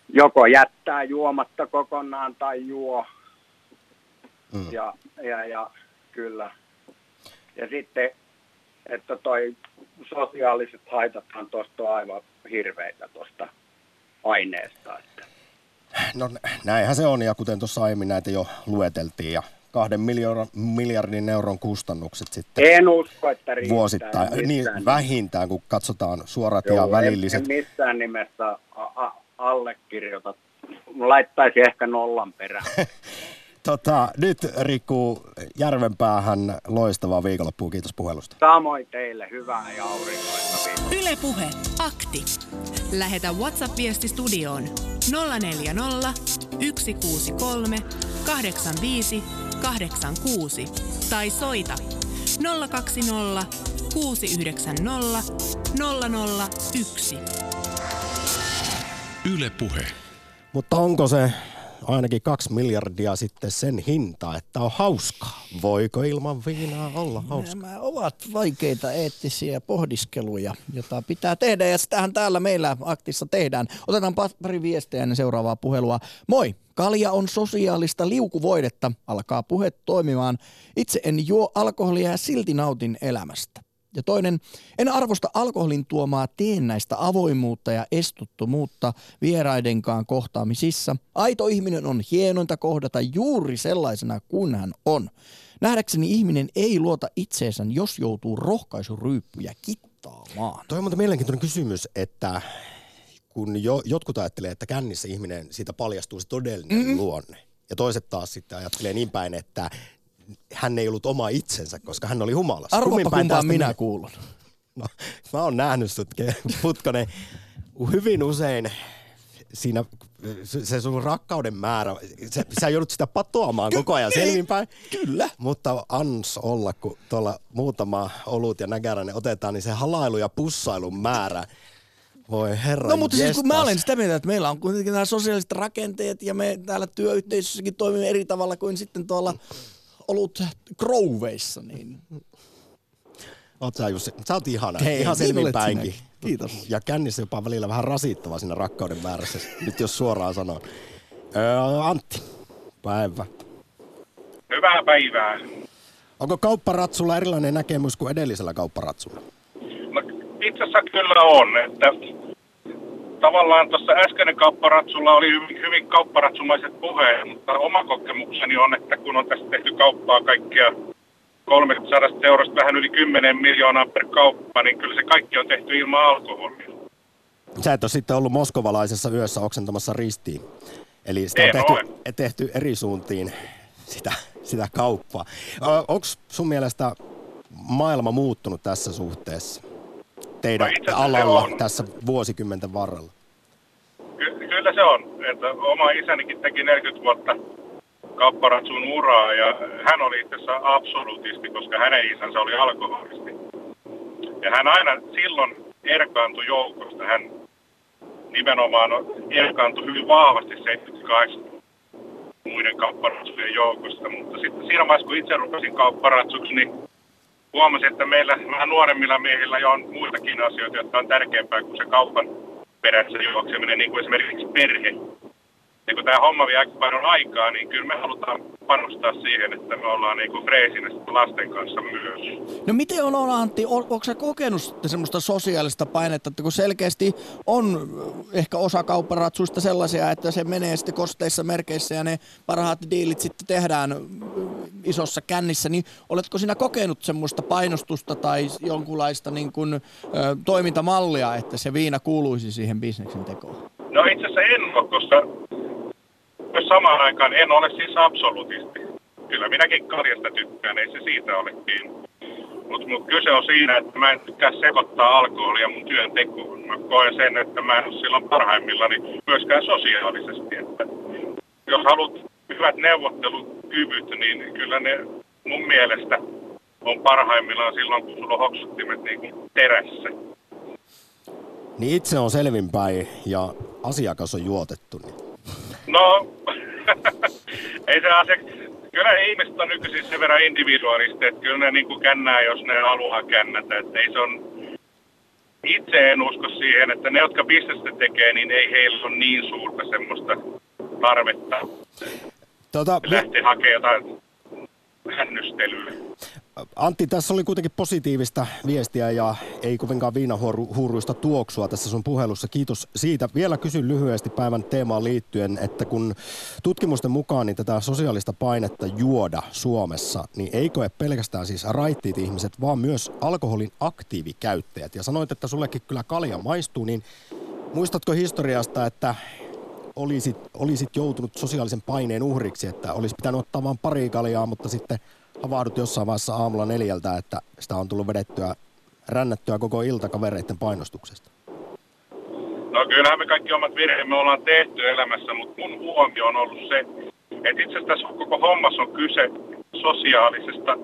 joko jättää juomatta kokonaan tai juo. Mm. Ja, ja, ja kyllä. Ja sitten, että toi sosiaaliset haitathan tuosta on aivan hirveitä tuosta aineesta. Että. No näinhän se on, ja kuten tuossa aiemmin näitä jo lueteltiin, ja kahden miljoonan, miljardin euron kustannukset sitten En usko, että riittää. vuosittain. Niin missään vähintään, kun katsotaan suorat Joo, ja välilliset. En missään nimessä a- a- allekirjoita. Laittaisi ehkä nollan perään. Tota, nyt Riku Järvenpäähän loistavaa viikonloppua. Kiitos puhelusta. Samoin teille hyvää ja aurinkoista viikkoa. Yle Puhe. Akti. Lähetä WhatsApp-viesti studioon 040 163 85 86 tai soita 020 690 001. Yle Puhe. Mutta onko se ainakin kaksi miljardia sitten sen hinta, että on hauskaa? Voiko ilman viinaa olla hauskaa? Nämä ovat vaikeita eettisiä pohdiskeluja, jota pitää tehdä ja sitähän täällä meillä aktissa tehdään. Otetaan pa- pari viestejä ennen seuraavaa puhelua. Moi! Kalja on sosiaalista liukuvoidetta. Alkaa puhe toimimaan. Itse en juo alkoholia ja silti nautin elämästä. Ja toinen, en arvosta alkoholin tuomaa teennäistä avoimuutta ja estuttomuutta vieraidenkaan kohtaamisissa. Aito ihminen on hienointa kohdata juuri sellaisena kuin hän on. Nähdäkseni ihminen ei luota itseensä, jos joutuu rohkaisuryyppyjä kittaamaan. Toi on mielenkiintoinen kysymys, että kun jo, jotkut ajattelee, että kännissä ihminen siitä paljastuu se todellinen mm-hmm. luonne. Ja toiset taas sitten ajattelee niin päin, että hän ei ollut oma itsensä, koska hän oli humalassa. Arvopa päin kumpaan minä kuulun. No, mä oon nähnyt sut, Putkonen, hyvin usein siinä se sun rakkauden määrä, se, sä joudut sitä patoamaan koko ajan selvinpäin. Kyllä. Mutta ans olla, kun tuolla muutama olut ja näkäräinen otetaan, niin se halailu ja pussailun määrä, voi herra No mutta siis kun mä olen sitä mieltä, että meillä on kuitenkin nämä sosiaaliset rakenteet ja me täällä työyhteisössäkin toimimme eri tavalla kuin sitten tuolla olut Groveissa, niin Oot sä Jussi, sä oot ihana, Hei, ihan selvinpäinkin. Kiitos. Ja kännissä jopa välillä vähän rasittava siinä rakkauden määrässä, nyt jos suoraan sanon. Öö, Antti, päivä. Hyvää päivää. Onko kaupparatsulla erilainen näkemys kuin edellisellä kaupparatsulla? No, itse asiassa kyllä on, että tavallaan tuossa äskeinen kaupparatsulla oli hyvin, hyvin kaupparatsumaiset puheet, mutta oma kokemukseni on, että kun on tässä tehty kauppaa kaikkia 300 eurosta vähän yli 10 miljoonaa per kauppa, niin kyllä se kaikki on tehty ilman alkoholia. Sä et ole sitten ollut moskovalaisessa yössä oksentamassa ristiin. Eli sitä on tehty, ole. tehty eri suuntiin sitä, sitä kauppaa. Onko sun mielestä maailma muuttunut tässä suhteessa? Teidän alalla tässä vuosikymmenten varrella? Ky- kyllä se on. Että oma isänikin teki 40 vuotta kaupparatsun uraa ja hän oli itse asiassa absolutisti, koska hänen isänsä oli alkoholisti. Ja hän aina silloin erkaantui joukosta. Hän nimenomaan erkaantui hyvin vahvasti 78 muiden kaupparatsujen joukosta. Mutta sitten siinä vaiheessa, kun itse rupesin kaupparatsuksi, niin huomasin, että meillä vähän nuoremmilla miehillä jo on muitakin asioita, jotka on tärkeämpää kuin se kaupan perässä juokseminen, niin kuin esimerkiksi perhe. Ja kun tämä homma vie aika paljon aikaa, niin kyllä me halutaan panostaa siihen, että me ollaan niin kuin freesinä lasten kanssa myös. No miten on, on Antti, on, onko sä kokenut semmoista sosiaalista painetta, että kun selkeästi on äh, ehkä osa kaupparatsuista sellaisia, että se menee sitten kosteissa merkeissä ja ne parhaat diilit sitten tehdään äh, isossa kännissä, niin oletko sinä kokenut semmoista painostusta tai jonkunlaista niin kuin, ö, toimintamallia, että se viina kuuluisi siihen bisneksen tekoon? No itse asiassa en ole, koska myös samaan aikaan en ole siis absolutisti. Kyllä minäkin kaljasta tykkään, ei se siitä ole kiinni. Mutta mut kyse on siinä, että mä en tykkää sekoittaa alkoholia mun työn tekoon. Mä koen sen, että mä en ole silloin parhaimmillani myöskään sosiaalisesti. Että jos haluat hyvät neuvottelukyvyt, niin kyllä ne mun mielestä on parhaimmillaan silloin, kun sulla on hoksuttimet niin kuin terässä. Niin itse on selvinpäin ja asiakas on juotettu. Niin. No, ei se asia. Kyllä ihmiset on nykyisin sen verran individualisti, että kyllä ne niin kuin kännää, jos ne haluaa kännätä. Että ei se on, itse en usko siihen, että ne, jotka bisnestä tekee, niin ei heillä ole niin suurta semmoista tarvetta Tota, lähteä hakemaan jotain hännystelyä. Antti, tässä oli kuitenkin positiivista viestiä ja ei kovinkaan viinahuuruista tuoksua tässä sun puhelussa. Kiitos siitä. Vielä kysyn lyhyesti päivän teemaan liittyen, että kun tutkimusten mukaan niin tätä sosiaalista painetta juoda Suomessa, niin ei koe pelkästään siis raittiit ihmiset, vaan myös alkoholin aktiivikäyttäjät. Ja sanoit, että sullekin kyllä kalja maistuu, niin muistatko historiasta, että olisit, olisit joutunut sosiaalisen paineen uhriksi, että olisi pitänyt ottaa vain pari kaljaa, mutta sitten havahdut jossain vaiheessa aamulla neljältä, että sitä on tullut vedettyä, rännättyä koko ilta kavereiden painostuksesta? No kyllähän me kaikki omat virheemme ollaan tehty elämässä, mutta mun huomio on ollut se, että itse asiassa koko hommassa on kyse sosiaalisesta,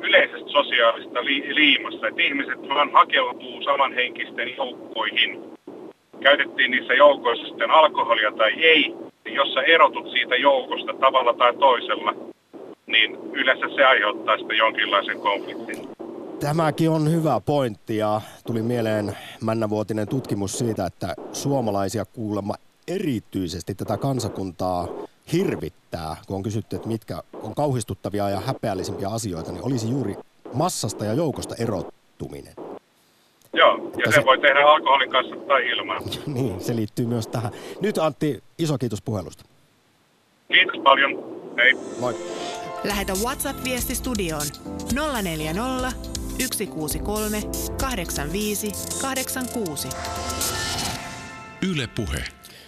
yleisestä sosiaalisesta liimasta, että ihmiset vaan hakeutuu samanhenkisten joukkoihin. Käytettiin niissä joukoissa sitten alkoholia tai ei, jos sä erotut siitä joukosta tavalla tai toisella, niin yleensä se aiheuttaa sitten jonkinlaisen konfliktin. Tämäkin on hyvä pointti ja tuli mieleen männävuotinen tutkimus siitä, että suomalaisia kuulemma erityisesti tätä kansakuntaa hirvittää, kun on kysytty, että mitkä on kauhistuttavia ja häpeällisimpiä asioita, niin olisi juuri massasta ja joukosta erottuminen. Joo, ja se, se voi tehdä alkoholin kanssa tai ilman. niin, se liittyy myös tähän. Nyt Antti, iso kiitos puhelusta. Kiitos paljon. Hei. Moi. Lähetä WhatsApp-viesti studioon 040 163 85 86. Yle Puhe.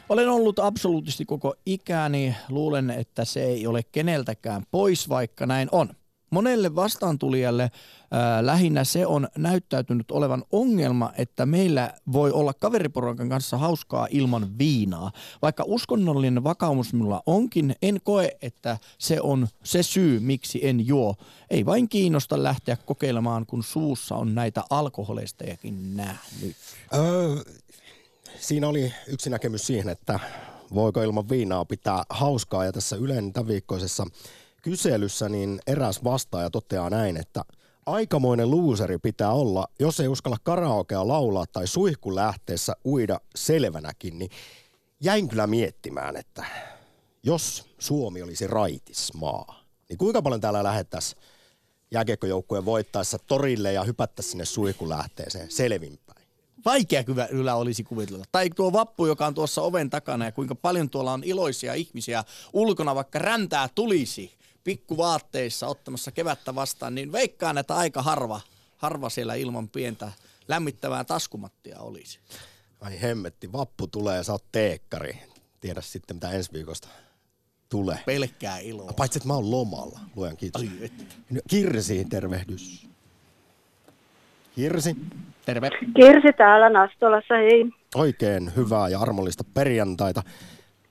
Olen ollut absoluuttisesti koko ikäni. Luulen, että se ei ole keneltäkään pois, vaikka näin on. Monelle vastaantulijalle ää, lähinnä se on näyttäytynyt olevan ongelma, että meillä voi olla kaveriporukan kanssa hauskaa ilman viinaa. Vaikka uskonnollinen vakaumus minulla onkin, en koe, että se on se syy, miksi en juo. Ei vain kiinnosta lähteä kokeilemaan, kun suussa on näitä alkoholeistajakin nähnyt. Öö, siinä oli yksi näkemys siihen, että voiko ilman viinaa pitää hauskaa. Ja tässä Ylen tämän viikkoisessa kyselyssä niin eräs vastaaja toteaa näin, että aikamoinen luuseri pitää olla, jos ei uskalla karaokea laulaa tai suihku lähteessä uida selvänäkin, niin jäin kyllä miettimään, että jos Suomi olisi raitis maa, niin kuinka paljon täällä lähettäisiin jääkiekkojoukkueen voittaessa torille ja hypättäisiin sinne suihkulähteeseen selvinpäin? Vaikea kyllä olisi kuvitella. Tai tuo vappu, joka on tuossa oven takana ja kuinka paljon tuolla on iloisia ihmisiä ulkona, vaikka räntää tulisi pikkuvaatteissa ottamassa kevättä vastaan, niin veikkaan, että aika harva, harva siellä ilman pientä lämmittävää taskumattia olisi. Ai hemmetti, vappu tulee ja sä oot teekkari. Tiedä sitten, mitä ensi viikosta tulee. Pelkkää iloa. Paitsi, että mä oon lomalla. Luojan kiitos. Ai, että. Kirsi, tervehdys. Kirsi. Terve. Kirsi täällä Nastolassa, hei. Oikein hyvää ja armollista perjantaita.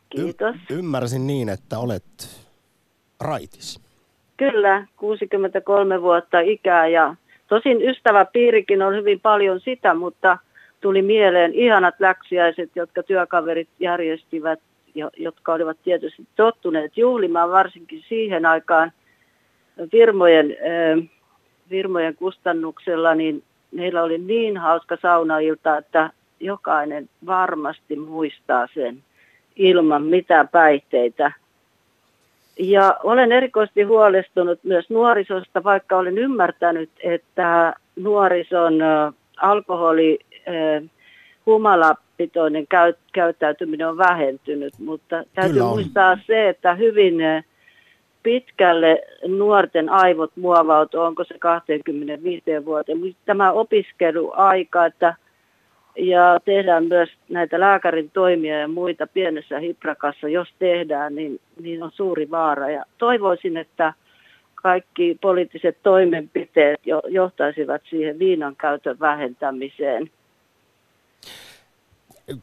Kiitos. Y- ymmärsin niin, että olet raitis. Kyllä, 63 vuotta ikää ja tosin ystäväpiirikin on hyvin paljon sitä, mutta tuli mieleen ihanat läksiäiset, jotka työkaverit järjestivät, jotka olivat tietysti tottuneet juhlimaan varsinkin siihen aikaan firmojen, firmojen kustannuksella, niin meillä oli niin hauska saunailta, että jokainen varmasti muistaa sen ilman mitään päihteitä. Ja olen erikoisesti huolestunut myös nuorisosta, vaikka olen ymmärtänyt, että nuorison alkoholi, humalapitoinen käyttäytyminen on vähentynyt, mutta täytyy muistaa se, että hyvin pitkälle nuorten aivot muovautuu, onko se 25 vuoteen. Tämä opiskeluaika, että ja tehdään myös näitä lääkärin toimia ja muita pienessä hiprakassa, jos tehdään, niin, niin on suuri vaara. Ja toivoisin, että kaikki poliittiset toimenpiteet jo, johtaisivat siihen viinan käytön vähentämiseen.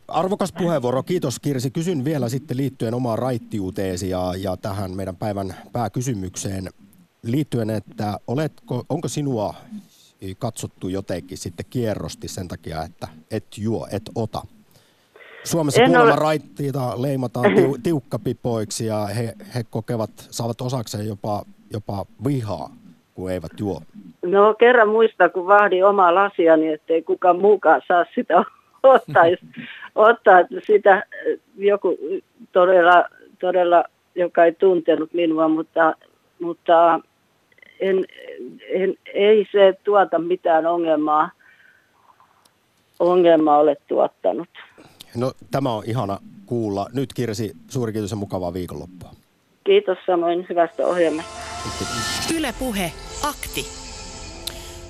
Arvokas puheenvuoro, kiitos Kirsi. Kysyn vielä sitten liittyen omaan raittiuteesi ja, ja tähän meidän päivän pääkysymykseen liittyen, että oletko, onko sinua katsottu jotenkin sitten kierrosti sen takia, että et juo, et ota. Suomessa en kuulemma ole... raittiita leimataan tiu, tiukkapipoiksi ja he, he kokevat, saavat osakseen jopa, jopa vihaa, kun eivät juo. No kerran muista, kun vahdin omaa lasiani, ettei kukaan muukaan saa sitä ottaa, ottaa sitä joku todella, todella, joka ei tuntenut minua, mutta, mutta en, en, ei se tuota mitään ongelmaa, ongelmaa ole tuottanut. No tämä on ihana kuulla. Nyt Kirsi, suuri kiitos ja mukavaa viikonloppua. Kiitos samoin hyvästä ohjelmasta. Yle Puhe, akti.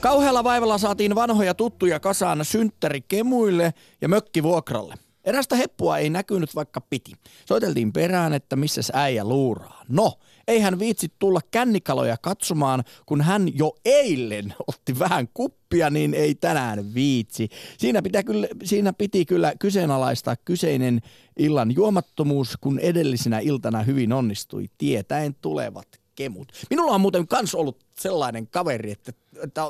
Kauhealla vaivalla saatiin vanhoja tuttuja kasaan synttärikemuille ja mökkivuokralle. Erästä heppua ei näkynyt vaikka piti. Soiteltiin perään, että missä äijä luuraa. No, ei hän viitsi tulla kännikaloja katsomaan, kun hän jo eilen otti vähän kuppia, niin ei tänään viitsi. Siinä, pitää kyllä, siinä piti kyllä kyseenalaistaa kyseinen illan juomattomuus, kun edellisenä iltana hyvin onnistui tietäen tulevat kemut. Minulla on muuten kans ollut sellainen kaveri, että, että,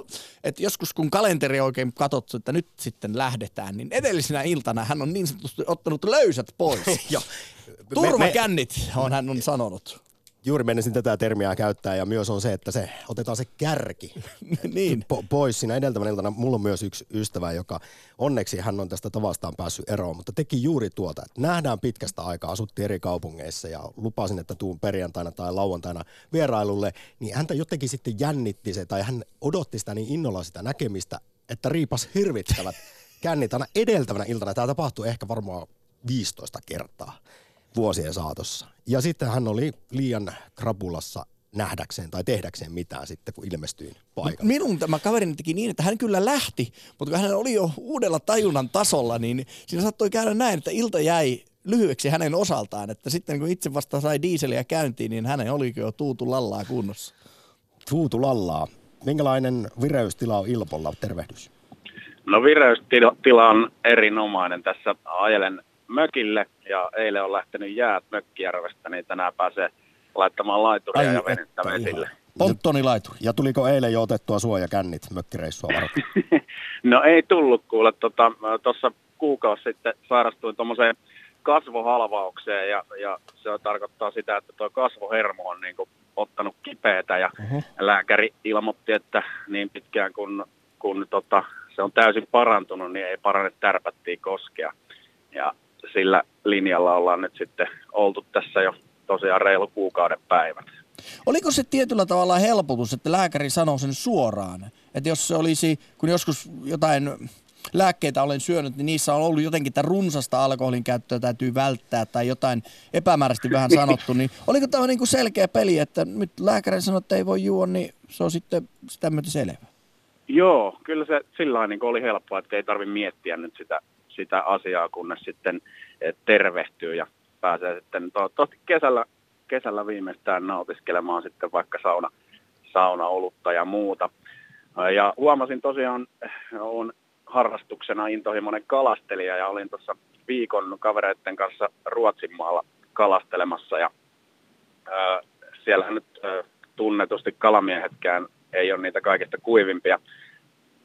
että joskus kun kalenteri oikein katsottu, että nyt sitten lähdetään, niin edellisenä iltana hän on niin sanotusti ottanut löysät pois. Joo. Turvakännit on hän on sanonut. Juuri menisin tätä termiä käyttää ja myös on se, että se otetaan se kärki niin. po- pois. Siinä edeltävänä iltana mulla on myös yksi ystävä, joka onneksi hän on tästä tavastaan päässyt eroon, mutta teki juuri tuota, että nähdään pitkästä aikaa, asuttiin eri kaupungeissa ja lupasin, että tuun perjantaina tai lauantaina vierailulle, niin häntä jotenkin sitten jännitti se tai hän odotti sitä niin innolla sitä näkemistä, että riipas hirvittävät kännit aina edeltävänä iltana. Tämä tapahtui ehkä varmaan 15 kertaa vuosien saatossa. Ja sitten hän oli liian krapulassa nähdäkseen tai tehdäkseen mitään sitten, kun ilmestyin paikalle. Minun tämä kaverini teki niin, että hän kyllä lähti, mutta kun hän oli jo uudella tajunnan tasolla, niin siinä saattoi käydä näin, että ilta jäi lyhyeksi hänen osaltaan, että sitten kun itse vasta sai diiseliä käyntiin, niin hänen olikin jo tuutu lallaa kunnossa. Tuutu lallaa. Minkälainen vireystila on Ilpolla? Tervehdys. No vireystila on erinomainen. Tässä ajelen mökille ja eilen on lähtenyt jäät Mökkijärvestä, niin tänään pääsee laittamaan laituria Ai ja venettä että vesille. Ponttonilaituri. Ja tuliko eilen jo otettua suojakännit mökkireissua varten? No ei tullut kuule, tuossa tota, kuukausi sitten sairastuin tuommoiseen kasvohalvaukseen ja, ja se tarkoittaa sitä, että tuo kasvohermo on niin kuin ottanut kipeätä ja Uh-huh. lääkäri ilmoitti, että niin pitkään kun, kun tota, se on täysin parantunut, niin ei parane tärpättiin koskea. Ja sillä linjalla ollaan nyt sitten oltu tässä jo tosiaan reilu kuukauden päivät. Oliko se tietyllä tavalla helpotus, että lääkäri sanoo sen suoraan? Että jos se olisi, kun joskus jotain lääkkeitä olen syönyt, niin niissä on ollut jotenkin, että runsasta alkoholin käyttöä täytyy välttää tai jotain epämääräisesti vähän sanottu, niin oliko tämä niin kuin selkeä peli, että nyt lääkäri sanoo, että ei voi juo, niin se on sitten sitä myötä selvä? Joo, kyllä se sillä niin oli helppoa, että ei tarvitse miettiä nyt sitä, sitä asiaa, kunnes sitten eh, tervehtyy ja pääsee sitten toivottavasti kesällä, kesällä viimeistään nautiskelemaan sitten vaikka sauna, saunaolutta ja muuta. Ja huomasin tosiaan, on harrastuksena intohimoinen kalastelija ja olin tuossa viikon kavereiden kanssa Ruotsinmaalla kalastelemassa ja ää, siellä nyt ää, tunnetusti kalamiehetkään ei ole niitä kaikista kuivimpia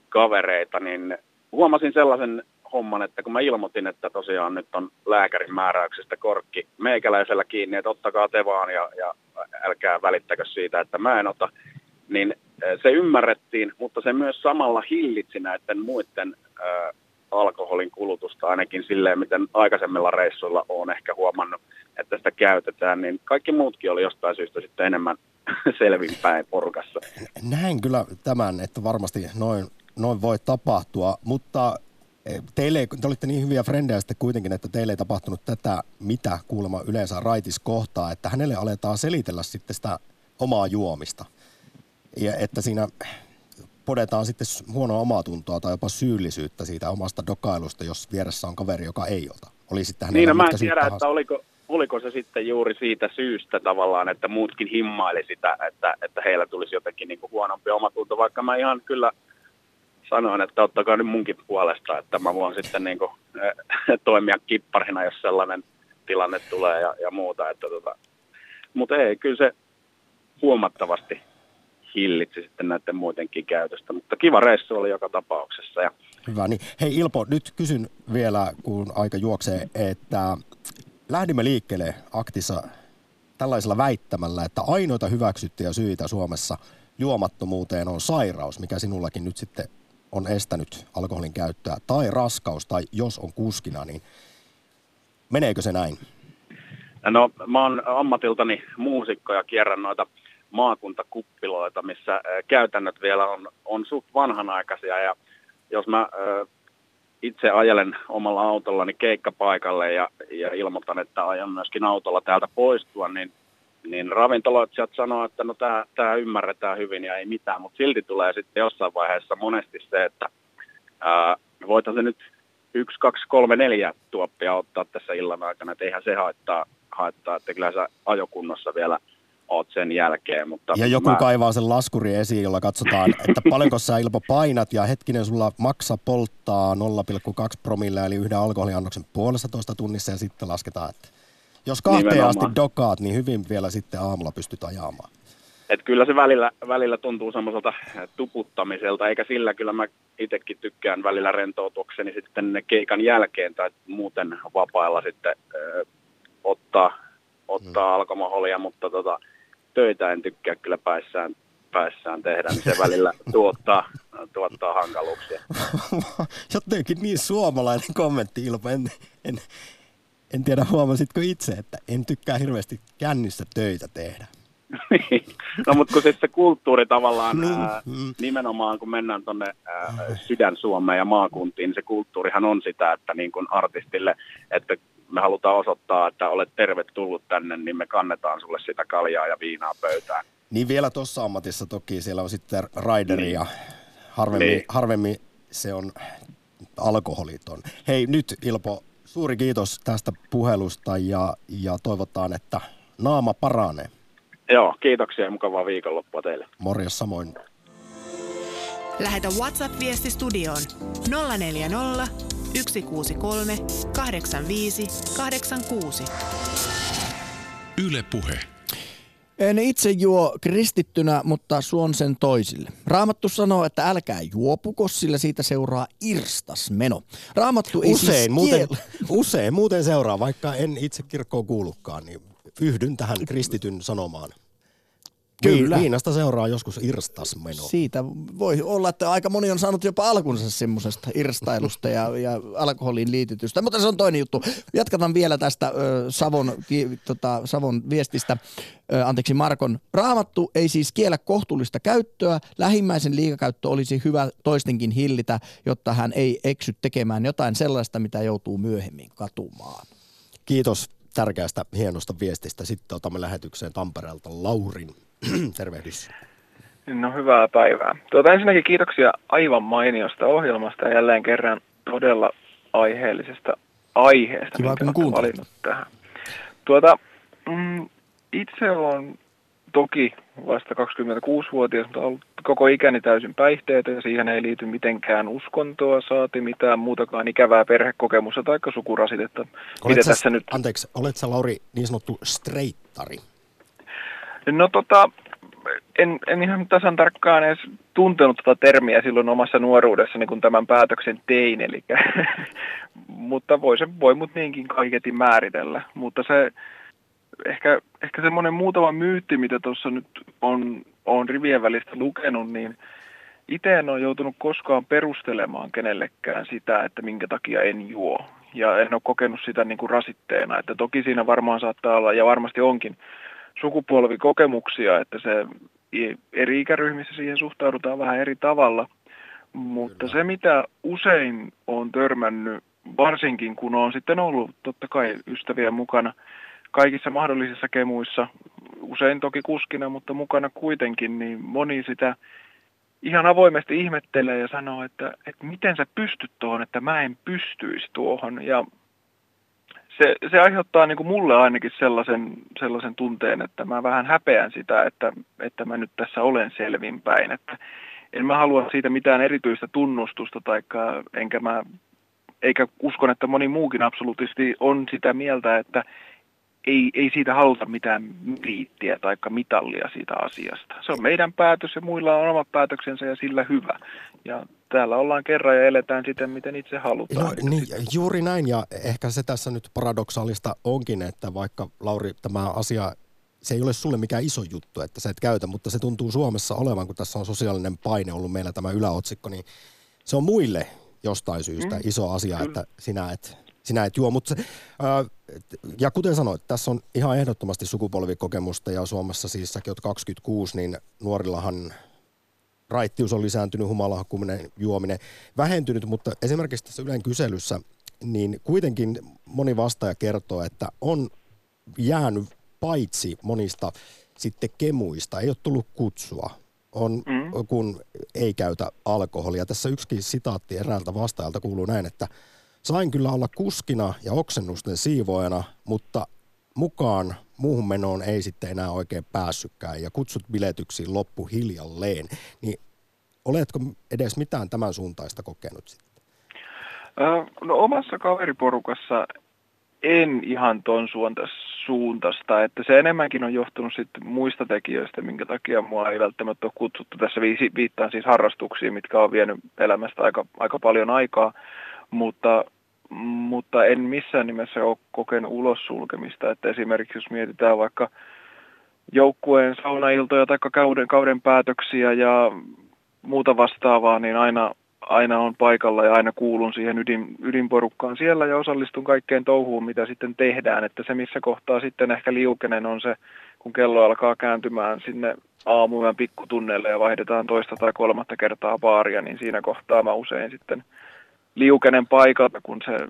kavereita, niin huomasin sellaisen homman, että kun mä ilmoitin, että tosiaan nyt on lääkärin määräyksestä korkki meikäläisellä kiinni, että ottakaa te vaan ja, ja älkää välittäkö siitä, että mä en ota, niin eh, se ymmärrettiin, mutta se myös samalla hillitsi näiden muiden äh, alkoholin kulutusta ainakin silleen, miten aikaisemmilla reissuilla on ehkä huomannut, että sitä käytetään, niin kaikki muutkin oli jostain syystä sitten enemmän selvinpäin porukassa. Näin kyllä tämän, että varmasti noin, noin voi tapahtua, mutta teille, ei- te olitte niin hyviä frendejä sitten kuitenkin, että teille ei tapahtunut tätä, mitä kuulemma yleensä raitis kohtaa, että hänelle aletaan selitellä sitten sitä omaa juomista. Ja että siinä podetaan sitten huonoa omatuntoa tai jopa syyllisyyttä siitä omasta dokailusta, jos vieressä on kaveri, joka ei ota. Oli sitten hänellä Niin, no mä en tiedä, tahansa. että oliko, oliko se sitten juuri siitä syystä tavallaan, että muutkin himmaili sitä, että, että heillä tulisi jotenkin niin kuin huonompi omatunto, vaikka mä ihan kyllä sanoin, että ottakaa nyt munkin puolesta, että mä voin sitten niin kuin, eh, toimia kipparina, jos sellainen tilanne tulee ja, ja muuta. Että tota. Mutta ei, kyllä se huomattavasti hillitsi sitten näiden muidenkin käytöstä, mutta kiva reissu oli joka tapauksessa. Ja Hyvä, niin hei Ilpo, nyt kysyn vielä, kun aika juoksee, että lähdimme liikkeelle aktissa tällaisella väittämällä, että ainoita hyväksyttyjä syitä Suomessa juomattomuuteen on sairaus, mikä sinullakin nyt sitten on estänyt alkoholin käyttöä, tai raskaus, tai jos on kuskina, niin meneekö se näin? No mä oon ammatiltani muusikko ja kierrän noita maakuntakuppiloita, missä käytännöt vielä on, on suht vanhanaikaisia ja jos mä itse ajelen omalla autollani keikkapaikalle ja, ja ilmoitan, että ajan myöskin autolla täältä poistua, niin, niin ravintoloitsijat sanoo, että no tämä ymmärretään hyvin ja ei mitään, mutta silti tulee sitten jossain vaiheessa monesti se, että voitaisiin nyt yksi, kaksi, kolme, neljä tuoppia ottaa tässä illan aikana, että eihän se haittaa, haittaa että kyllä sä ajokunnossa vielä – oot sen jälkeen. Mutta ja joku mä... kaivaa sen laskuri esiin, jolla katsotaan, että paljonko sä Ilpo painat ja hetkinen sulla maksa polttaa 0,2 promille eli yhden alkoholiannoksen puolesta toista tunnissa ja sitten lasketaan, että jos kahteen Nimenomaan. asti dokaat, niin hyvin vielä sitten aamulla pystyt ajamaan. Et kyllä se välillä, välillä tuntuu semmoiselta tuputtamiselta, eikä sillä kyllä mä itsekin tykkään välillä rentoutukseni sitten keikan jälkeen tai muuten vapailla sitten ö, ottaa, ottaa mm. alkoholia, mutta tota, töitä en tykkää kyllä päissään, päissään tehdä, niin se välillä tuottaa, tuottaa hankaluuksia. Jotenkin niin suomalainen kommentti, Ilpo. En, en, en tiedä, huomasitko itse, että en tykkää hirveästi kännissä töitä tehdä. no mutta kun sitten se kulttuuri tavallaan, ää, mm. nimenomaan kun mennään tuonne sydän-Suomeen ja maakuntiin, niin se kulttuurihan on sitä, että niin kuin artistille, että me halutaan osoittaa, että olet tervetullut tänne, niin me kannetaan sulle sitä kaljaa ja viinaa pöytään. Niin vielä tuossa ammatissa toki siellä on sitten raideri niin. ja harvemmin, niin. harvemmin se on alkoholiton. Hei nyt Ilpo, suuri kiitos tästä puhelusta ja, ja toivotaan, että naama paranee. Joo, kiitoksia ja mukavaa viikonloppua teille. Morjes samoin. Lähetä WhatsApp-viesti studioon 040 163 85 86. Yle Puhe. En itse juo kristittynä, mutta suon sen toisille. Raamattu sanoo, että älkää juopuko, sillä siitä seuraa irstasmeno. Raamattu ei usein, siis muuten, usein muuten seuraa, vaikka en itse kirkkoon kuulukaan, niin yhdyn tähän kristityn sanomaan. Kyllä. Viinasta seuraa joskus irstasmeno. Siitä voi olla, että aika moni on saanut jopa alkunsa semmoisesta irstailusta ja, ja alkoholiin liitytystä, mutta se on toinen juttu. Jatketaan vielä tästä ö, Savon, ki, tota, Savon viestistä. Ö, anteeksi Markon. Raamattu ei siis kiellä kohtuullista käyttöä. Lähimmäisen liikakäyttö olisi hyvä toistenkin hillitä, jotta hän ei eksy tekemään jotain sellaista, mitä joutuu myöhemmin katumaan. Kiitos tärkeästä, hienosta viestistä. Sitten otamme lähetykseen Tampereelta Laurin. Tervehdys. No hyvää päivää. Tuota, ensinnäkin kiitoksia aivan mainiosta ohjelmasta ja jälleen kerran todella aiheellisesta aiheesta, Kiva, kun valinnut tähän. Tuota, mm, itse olen toki vasta 26-vuotias, mutta ollut koko ikäni täysin päihteitä ja siihen ei liity mitenkään uskontoa, saati mitään muutakaan ikävää perhekokemusta tai sukurasitetta. Olet sä, tässä nyt... Anteeksi, olet sä Lauri niin sanottu streittari? No tota, en, en ihan tasan tarkkaan edes tuntenut tätä tota termiä silloin omassa nuoruudessani, kun tämän päätöksen tein, eli, mutta voi se voi mut niinkin kaiketi määritellä. Mutta se ehkä, ehkä semmoinen muutama myytti, mitä tuossa nyt on, on rivien välistä lukenut, niin itse en ole joutunut koskaan perustelemaan kenellekään sitä, että minkä takia en juo. Ja en ole kokenut sitä niin kuin rasitteena, että toki siinä varmaan saattaa olla, ja varmasti onkin, sukupolvikokemuksia, että se eri ikäryhmissä siihen suhtaudutaan vähän eri tavalla. Mutta se, mitä usein on törmännyt, varsinkin kun on sitten ollut totta kai ystäviä mukana kaikissa mahdollisissa kemuissa, usein toki kuskina, mutta mukana kuitenkin, niin moni sitä ihan avoimesti ihmettelee ja sanoo, että, että miten sä pystyt tuohon, että mä en pystyisi tuohon. Ja se, se aiheuttaa niin kuin mulle ainakin sellaisen, sellaisen tunteen, että mä vähän häpeän sitä, että, että mä nyt tässä olen selvinpäin. Että en mä halua siitä mitään erityistä tunnustusta, taikka, enkä mä, eikä uskon, että moni muukin absoluuttisesti on sitä mieltä, että ei, ei siitä haluta mitään riittiä tai mitallia siitä asiasta. Se on meidän päätös ja muilla on omat päätöksensä ja sillä hyvä. Ja täällä ollaan kerran ja eletään siten, miten itse halutaan. No, niin, juuri näin ja ehkä se tässä nyt paradoksaalista onkin, että vaikka Lauri tämä asia se ei ole sulle mikään iso juttu, että sä et käytä, mutta se tuntuu Suomessa olevan, kun tässä on sosiaalinen paine ollut meillä tämä yläotsikko, niin se on muille jostain syystä mm. iso asia, Kyllä. että sinä et, sinä et juo. Mutta se, ää, ja kuten sanoit, tässä on ihan ehdottomasti sukupolvikokemusta ja Suomessa siis säkin oot 26, niin nuorillahan raittius on lisääntynyt, humalahakkuminen, juominen vähentynyt, mutta esimerkiksi tässä Ylen kyselyssä, niin kuitenkin moni vastaaja kertoo, että on jäänyt paitsi monista sitten kemuista, ei ole tullut kutsua, on, mm. kun ei käytä alkoholia. Tässä yksikin sitaatti eräältä vastaajalta kuuluu näin, että sain kyllä olla kuskina ja oksennusten siivoajana, mutta mukaan muuhun menoon ei sitten enää oikein päässytkään ja kutsut biletyksiin loppu hiljalleen. Niin oletko edes mitään tämän suuntaista kokenut sitten? No omassa kaveriporukassa en ihan ton suuntaista, että se enemmänkin on johtunut sitten muista tekijöistä, minkä takia mua ei välttämättä ole kutsuttu. Tässä viittaan siis harrastuksiin, mitkä on vienyt elämästä aika, aika paljon aikaa, mutta, mutta en missään nimessä ole kokenut ulos sulkemista, että esimerkiksi jos mietitään vaikka joukkueen saunailtoja tai kauden, kauden päätöksiä ja muuta vastaavaa, niin aina, aina on paikalla ja aina kuulun siihen ydin, ydinporukkaan siellä ja osallistun kaikkeen touhuun, mitä sitten tehdään. Että se, missä kohtaa sitten ehkä liukenen on se, kun kello alkaa kääntymään sinne aamuyön pikkutunneille ja vaihdetaan toista tai kolmatta kertaa baaria, niin siinä kohtaa mä usein sitten liukenen paikalta, kun se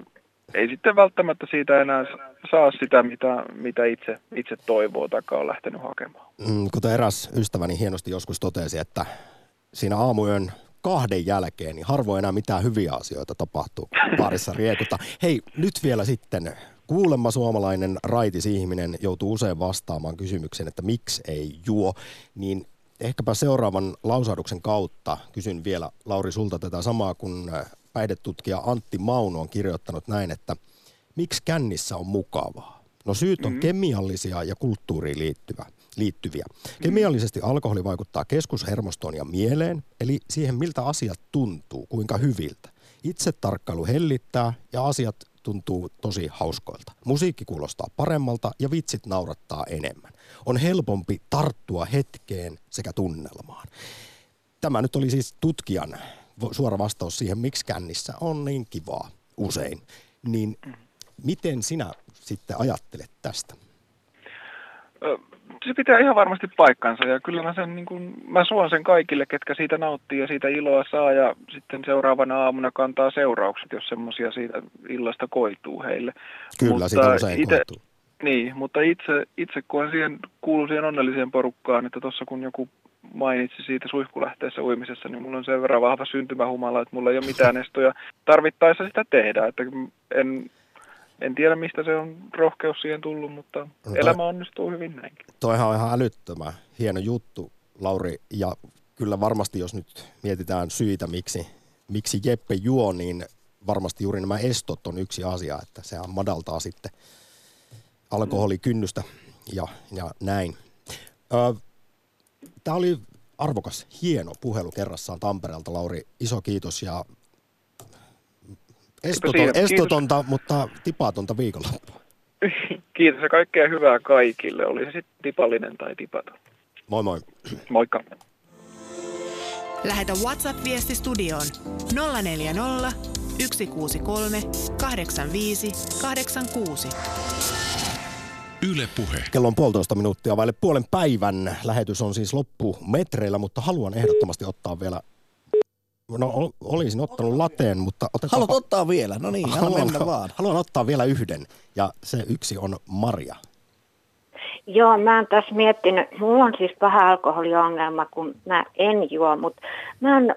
ei sitten välttämättä siitä enää saa sitä, mitä, mitä itse, itse toivoo tai on lähtenyt hakemaan. Mm, kuten eräs ystäväni hienosti joskus totesi, että siinä aamuyön kahden jälkeen, niin harvoin enää mitään hyviä asioita tapahtuu parissa riekuta. Hei, nyt vielä sitten kuulemma suomalainen raitis ihminen joutuu usein vastaamaan kysymykseen, että miksi ei juo, niin ehkäpä seuraavan lausahduksen kautta kysyn vielä Lauri sulta tätä samaa, kun päihdetutkija Antti Mauno on kirjoittanut näin, että miksi kännissä on mukavaa? No syyt on mm-hmm. kemiallisia ja kulttuuriin liittyvä liittyviä. Kemiallisesti alkoholi vaikuttaa keskushermostoon ja mieleen, eli siihen miltä asiat tuntuu, kuinka hyviltä. Itse tarkkailu hellittää ja asiat tuntuu tosi hauskoilta. Musiikki kuulostaa paremmalta ja vitsit naurattaa enemmän. On helpompi tarttua hetkeen sekä tunnelmaan. Tämä nyt oli siis tutkijan suora vastaus siihen, miksi kännissä on niin kivaa usein. Niin miten sinä sitten ajattelet tästä? se pitää ihan varmasti paikkansa ja kyllä mä sen niin kuin, mä suon sen kaikille, ketkä siitä nauttii ja siitä iloa saa ja sitten seuraavana aamuna kantaa seuraukset, jos semmoisia siitä illasta koituu heille. Kyllä, mutta siitä usein ite, koituu. Niin, mutta itse, itse kun siihen, kuuluu siihen onnelliseen porukkaan, että tuossa kun joku mainitsi siitä suihkulähteessä uimisessa, niin mulla on sen verran vahva syntymähumala, että mulla ei ole mitään estoja tarvittaessa sitä tehdä, että en, en tiedä, mistä se on rohkeus siihen tullut, mutta no toi, elämä onnistuu hyvin näinkin. Toihan on ihan älyttömän hieno juttu, Lauri, ja kyllä varmasti, jos nyt mietitään syitä, miksi, miksi Jeppe juo, niin varmasti juuri nämä estot on yksi asia, että sehän madaltaa sitten alkoholikynnystä ja, ja näin. Tämä oli arvokas, hieno puhelu kerrassaan Tampereelta, Lauri. Iso kiitos ja Estoton, estotonta, kiitos. mutta tipatonta viikonloppua. Kiitos ja kaikkea hyvää kaikille, oli se sitten tipallinen tai tipaton. Moi moi. Moikka. Lähetä WhatsApp-viesti studioon 040 163 85 86. Yle Puhe. Kello on puolitoista minuuttia vaille puolen päivän. Lähetys on siis loppumetreillä, mutta haluan ehdottomasti ottaa vielä No olisin ottanut lateen, mutta otetaan... Haluat ottaa vielä? No niin, haluan, mennä vaan. Haluan ottaa vielä yhden ja se yksi on Maria. Joo, mä oon tässä miettinyt, mulla on siis vähän alkoholiongelma, kun mä en juo, mutta mä oon,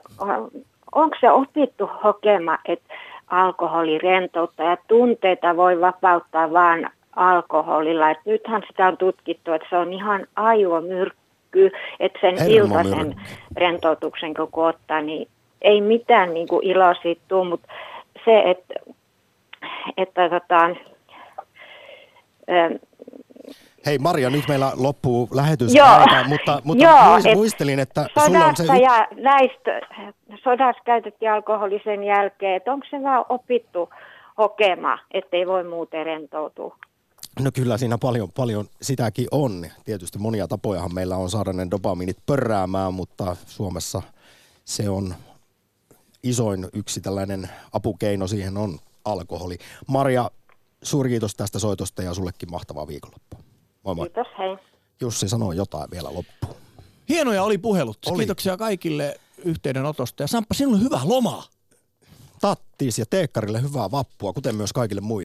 onko se opittu hokema, että alkoholi rentouttaa ja tunteita voi vapauttaa vaan alkoholilla. Et nythän sitä on tutkittu, että se on ihan aivomyrkky, että sen iltaisen rentoutuksen kun ottaa, niin ei mitään niin kuin iloa siitä tule, mutta se, että, että tota, ähm, Hei Maria, nyt meillä loppuu lähetys aika, mutta, mutta joo, muistelin, että sulla on se... ja näistä sodassa käytettiin alkoholisen jälkeen, että onko se vaan opittu hokema, ettei voi muuten rentoutua? No kyllä siinä paljon, paljon sitäkin on. Tietysti monia tapojahan meillä on saada ne dopamiinit pörräämään, mutta Suomessa se on isoin yksi tällainen apukeino siihen on alkoholi. Maria, suuri kiitos tästä soitosta ja sullekin mahtavaa viikonloppua. Moi moi. Kiitos, hei. Jussi sanoo jotain vielä loppuun. Hienoja oli puhelut. Oli. Kiitoksia kaikille yhteydenotosta. Ja Samppa, sinulle hyvää lomaa. Tattis ja Teekkarille hyvää vappua, kuten myös kaikille muille.